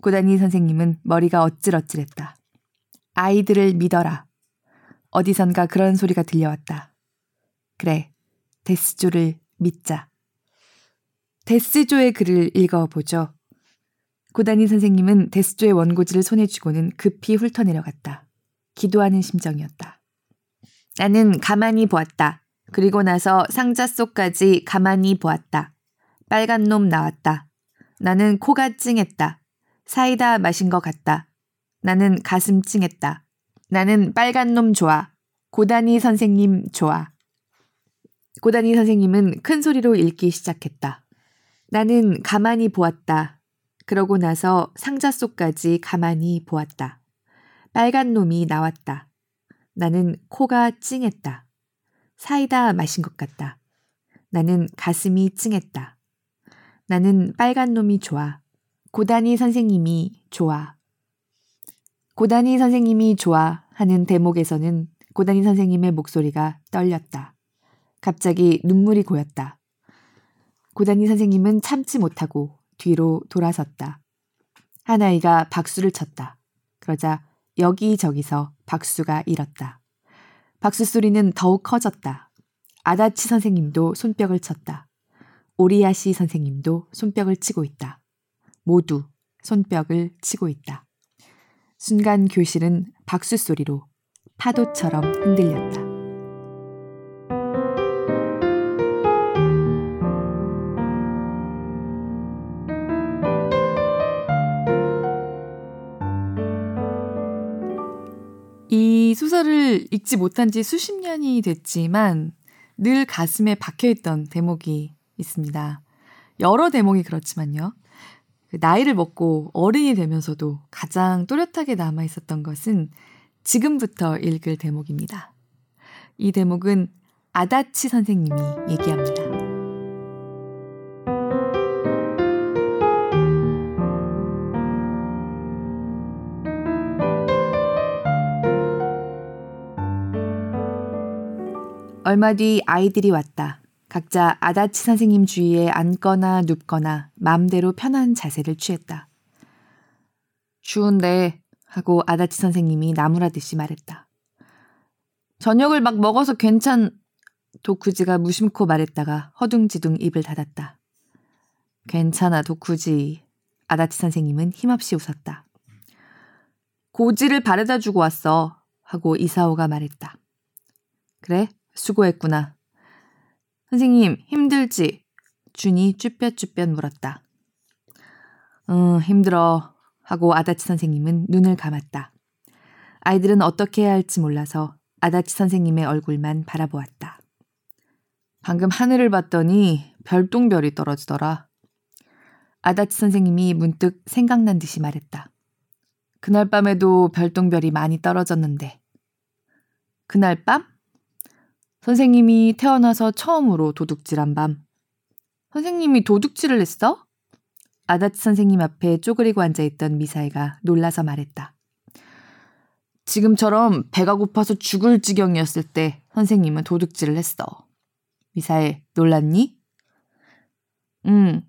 고다니 선생님은 머리가 어찔어찔했다. 아이들을 믿어라. 어디선가 그런 소리가 들려왔다. 그래, 데스조를 믿자. 데스조의 글을 읽어보죠. 고다니 선생님은 데스조의 원고지를 손에 쥐고는 급히 훑어내려갔다. 기도하는 심정이었다. 나는 가만히 보았다. 그리고 나서 상자 속까지 가만히 보았다. 빨간 놈 나왔다. 나는 코가 찡했다. 사이다 마신 것 같다. 나는 가슴 찡했다. 나는 빨간 놈 좋아. 고다니 선생님 좋아. 고다니 선생님은 큰 소리로 읽기 시작했다. 나는 가만히 보았다. 그러고 나서 상자 속까지 가만히 보았다. 빨간 놈이 나왔다. 나는 코가 찡했다. 사이다 마신 것 같다. 나는 가슴이 찡했다. 나는 빨간 놈이 좋아. 고다니 선생님이 좋아. 고다니 선생님이 좋아 하는 대목에서는 고다니 선생님의 목소리가 떨렸다. 갑자기 눈물이 고였다. 고다니 선생님은 참지 못하고 뒤로 돌아섰다. 한 아이가 박수를 쳤다. 그러자 여기저기서 박수가 일었다. 박수 소리는 더욱 커졌다. 아다치 선생님도 손뼉을 쳤다. 오리야시 선생님도 손뼉을 치고 있다. 모두 손뼉을 치고 있다. 순간 교실은 박수 소리로 파도처럼 흔들렸다. 소설을 읽지 못한 지 수십 년이 됐지만 늘 가슴에 박혀있던 대목이 있습니다. 여러 대목이 그렇지만요. 그 나이를 먹고 어른이 되면서도 가장 또렷하게 남아 있었던 것은 지금부터 읽을 대목입니다. 이 대목은 아다치 선생님이 얘기합니다. 얼마 뒤 아이들이 왔다. 각자 아다치 선생님 주위에 앉거나 눕거나 마음대로 편한 자세를 취했다. 추운데 하고 아다치 선생님이 나무라듯이 말했다. 저녁을 막 먹어서 괜찮... 도쿠지가 무심코 말했다가 허둥지둥 입을 닫았다. 괜찮아 도쿠지. 아다치 선생님은 힘없이 웃었다. 고지를 바래다 주고 왔어. 하고 이사오가 말했다. 그래? 수고했구나. 선생님, 힘들지? 준이 쭈뼛쭈뼛 물었다. 응, 힘들어. 하고 아다치 선생님은 눈을 감았다. 아이들은 어떻게 해야 할지 몰라서 아다치 선생님의 얼굴만 바라보았다. 방금 하늘을 봤더니 별똥별이 떨어지더라. 아다치 선생님이 문득 생각난 듯이 말했다. 그날 밤에도 별똥별이 많이 떨어졌는데. 그날 밤? 선생님이 태어나서 처음으로 도둑질한 밤. 선생님이 도둑질을 했어? 아다치 선생님 앞에 쪼그리고 앉아있던 미사이가 놀라서 말했다. 지금처럼 배가 고파서 죽을 지경이었을 때 선생님은 도둑질을 했어. 미사일, 놀랐니? 응.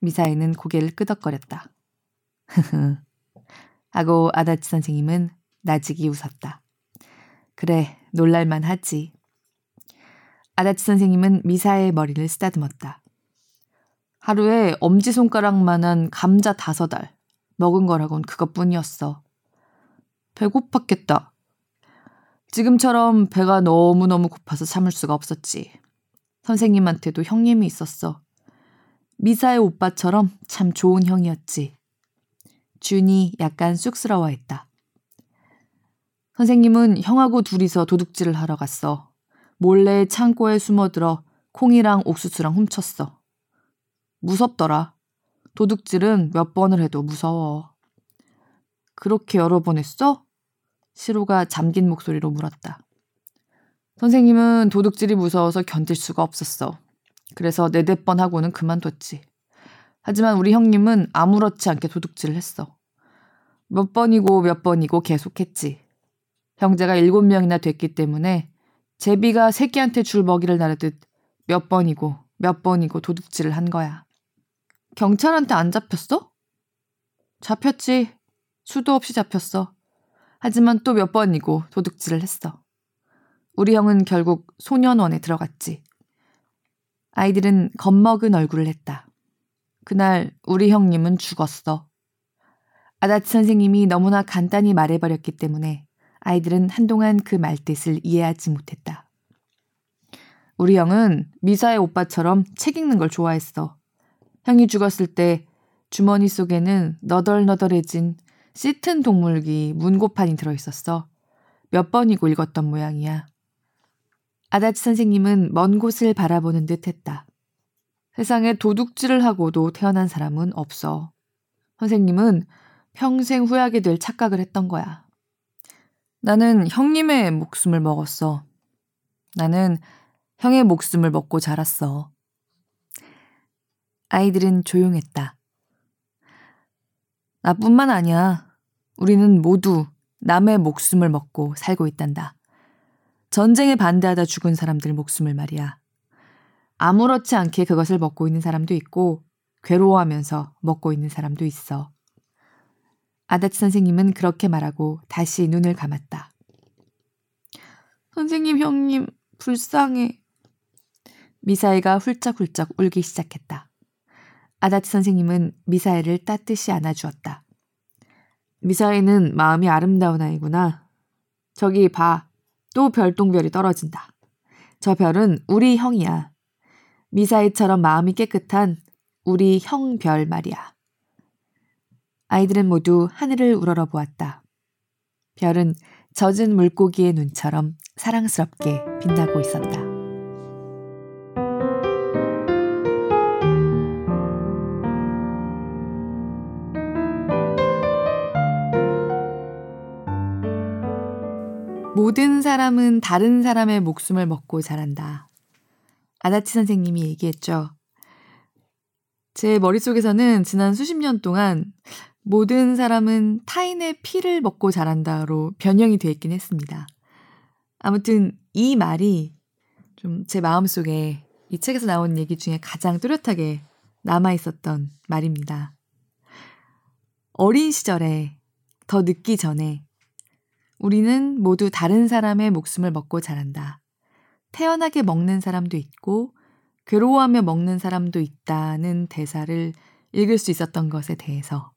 미사일은 고개를 끄덕거렸다. *laughs* 하고 아다치 선생님은 나직이 웃었다. 그래, 놀랄만 하지. 아다치 선생님은 미사의 머리를 쓰다듬었다. 하루에 엄지손가락만한 감자 다섯 알. 먹은 거라곤 그것뿐이었어. 배고팠겠다. 지금처럼 배가 너무너무 고파서 참을 수가 없었지. 선생님한테도 형님이 있었어. 미사의 오빠처럼 참 좋은 형이었지. 준이 약간 쑥스러워했다. 선생님은 형하고 둘이서 도둑질을 하러 갔어. 몰래 창고에 숨어들어 콩이랑 옥수수랑 훔쳤어. 무섭더라. 도둑질은 몇 번을 해도 무서워. 그렇게 여러 번 했어? 시로가 잠긴 목소리로 물었다. 선생님은 도둑질이 무서워서 견딜 수가 없었어. 그래서 네댓 번 하고는 그만뒀지. 하지만 우리 형님은 아무렇지 않게 도둑질을 했어. 몇 번이고 몇 번이고 계속했지. 형제가 일곱 명이나 됐기 때문에 제비가 새끼한테 줄 먹이를 나르듯 몇 번이고 몇 번이고 도둑질을 한 거야. 경찰한테 안 잡혔어? 잡혔지. 수도 없이 잡혔어. 하지만 또 몇 번이고 도둑질을 했어. 우리 형은 결국 소년원에 들어갔지. 아이들은 겁먹은 얼굴을 했다. 그날 우리 형님은 죽었어. 아다치 선생님이 너무나 간단히 말해버렸기 때문에 아이들은 한동안 그 말뜻을 이해하지 못했다. 우리 형은 미사의 오빠처럼 책 읽는 걸 좋아했어. 형이 죽었을 때 주머니 속에는 너덜너덜해진 짙은 동물기 문고판이 들어있었어. 몇 번이고 읽었던 모양이야. 아다치 선생님은 먼 곳을 바라보는 듯 했다. 세상에 도둑질을 하고도 태어난 사람은 없어. 선생님은 평생 후회하게 될 착각을 했던 거야. 나는 형님의 목숨을 먹었어. 나는 형의 목숨을 먹고 자랐어. 아이들은 조용했다. 나뿐만 아니야. 우리는 모두 남의 목숨을 먹고 살고 있단다. 전쟁에 반대하다 죽은 사람들 목숨을 말이야. 아무렇지 않게 그것을 먹고 있는 사람도 있고 괴로워하면서 먹고 있는 사람도 있어. 아다치 선생님은 그렇게 말하고 다시 눈을 감았다. 선생님, 형님, 불쌍해. 미사일가 훌쩍훌쩍 울기 시작했다. 아다치 선생님은 미사일을 따뜻이 안아주었다. 미사일은 마음이 아름다운 아이구나. 저기 봐. 또 별똥별이 떨어진다. 저 별은 우리 형이야. 미사일처럼 마음이 깨끗한 우리 형별 말이야. 아이들은 모두 하늘을 우러러 보았다. 별은 젖은 물고기의 눈처럼 사랑스럽게 빛나고 있었다. 모든 사람은 다른 사람의 목숨을 먹고 자란다. 아다치 선생님이 얘기했죠. 제 머릿속에서는 지난 수십 년 동안 모든 사람은 타인의 피를 먹고 자란다로 변형이 되어 있긴 했습니다. 아무튼 이 말이 좀 제 마음속에 이 책에서 나온 얘기 중에 가장 뚜렷하게 남아 있었던 말입니다. 어린 시절에 더 늦기 전에 우리는 모두 다른 사람의 목숨을 먹고 자란다. 태연하게 먹는 사람도 있고 괴로워하며 먹는 사람도 있다는 대사를 읽을 수 있었던 것에 대해서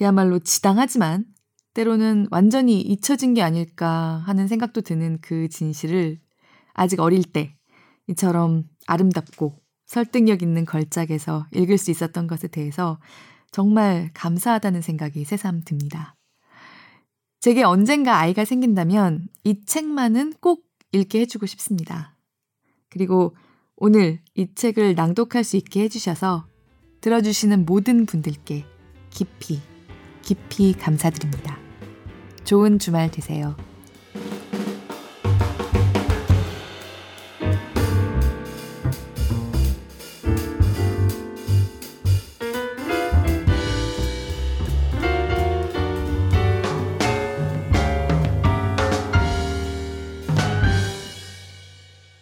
그야말로 지당하지만 때로는 완전히 잊혀진 게 아닐까 하는 생각도 드는 그 진실을 아직 어릴 때 이처럼 아름답고 설득력 있는 걸작에서 읽을 수 있었던 것에 대해서 정말 감사하다는 생각이 새삼 듭니다. 제게 언젠가 아이가 생긴다면 이 책만은 꼭 읽게 해주고 싶습니다. 그리고 오늘 이 책을 낭독할 수 있게 해주셔서 들어주시는 모든 분들께 깊이, 깊이 감사드립니다. 좋은 주말 되세요.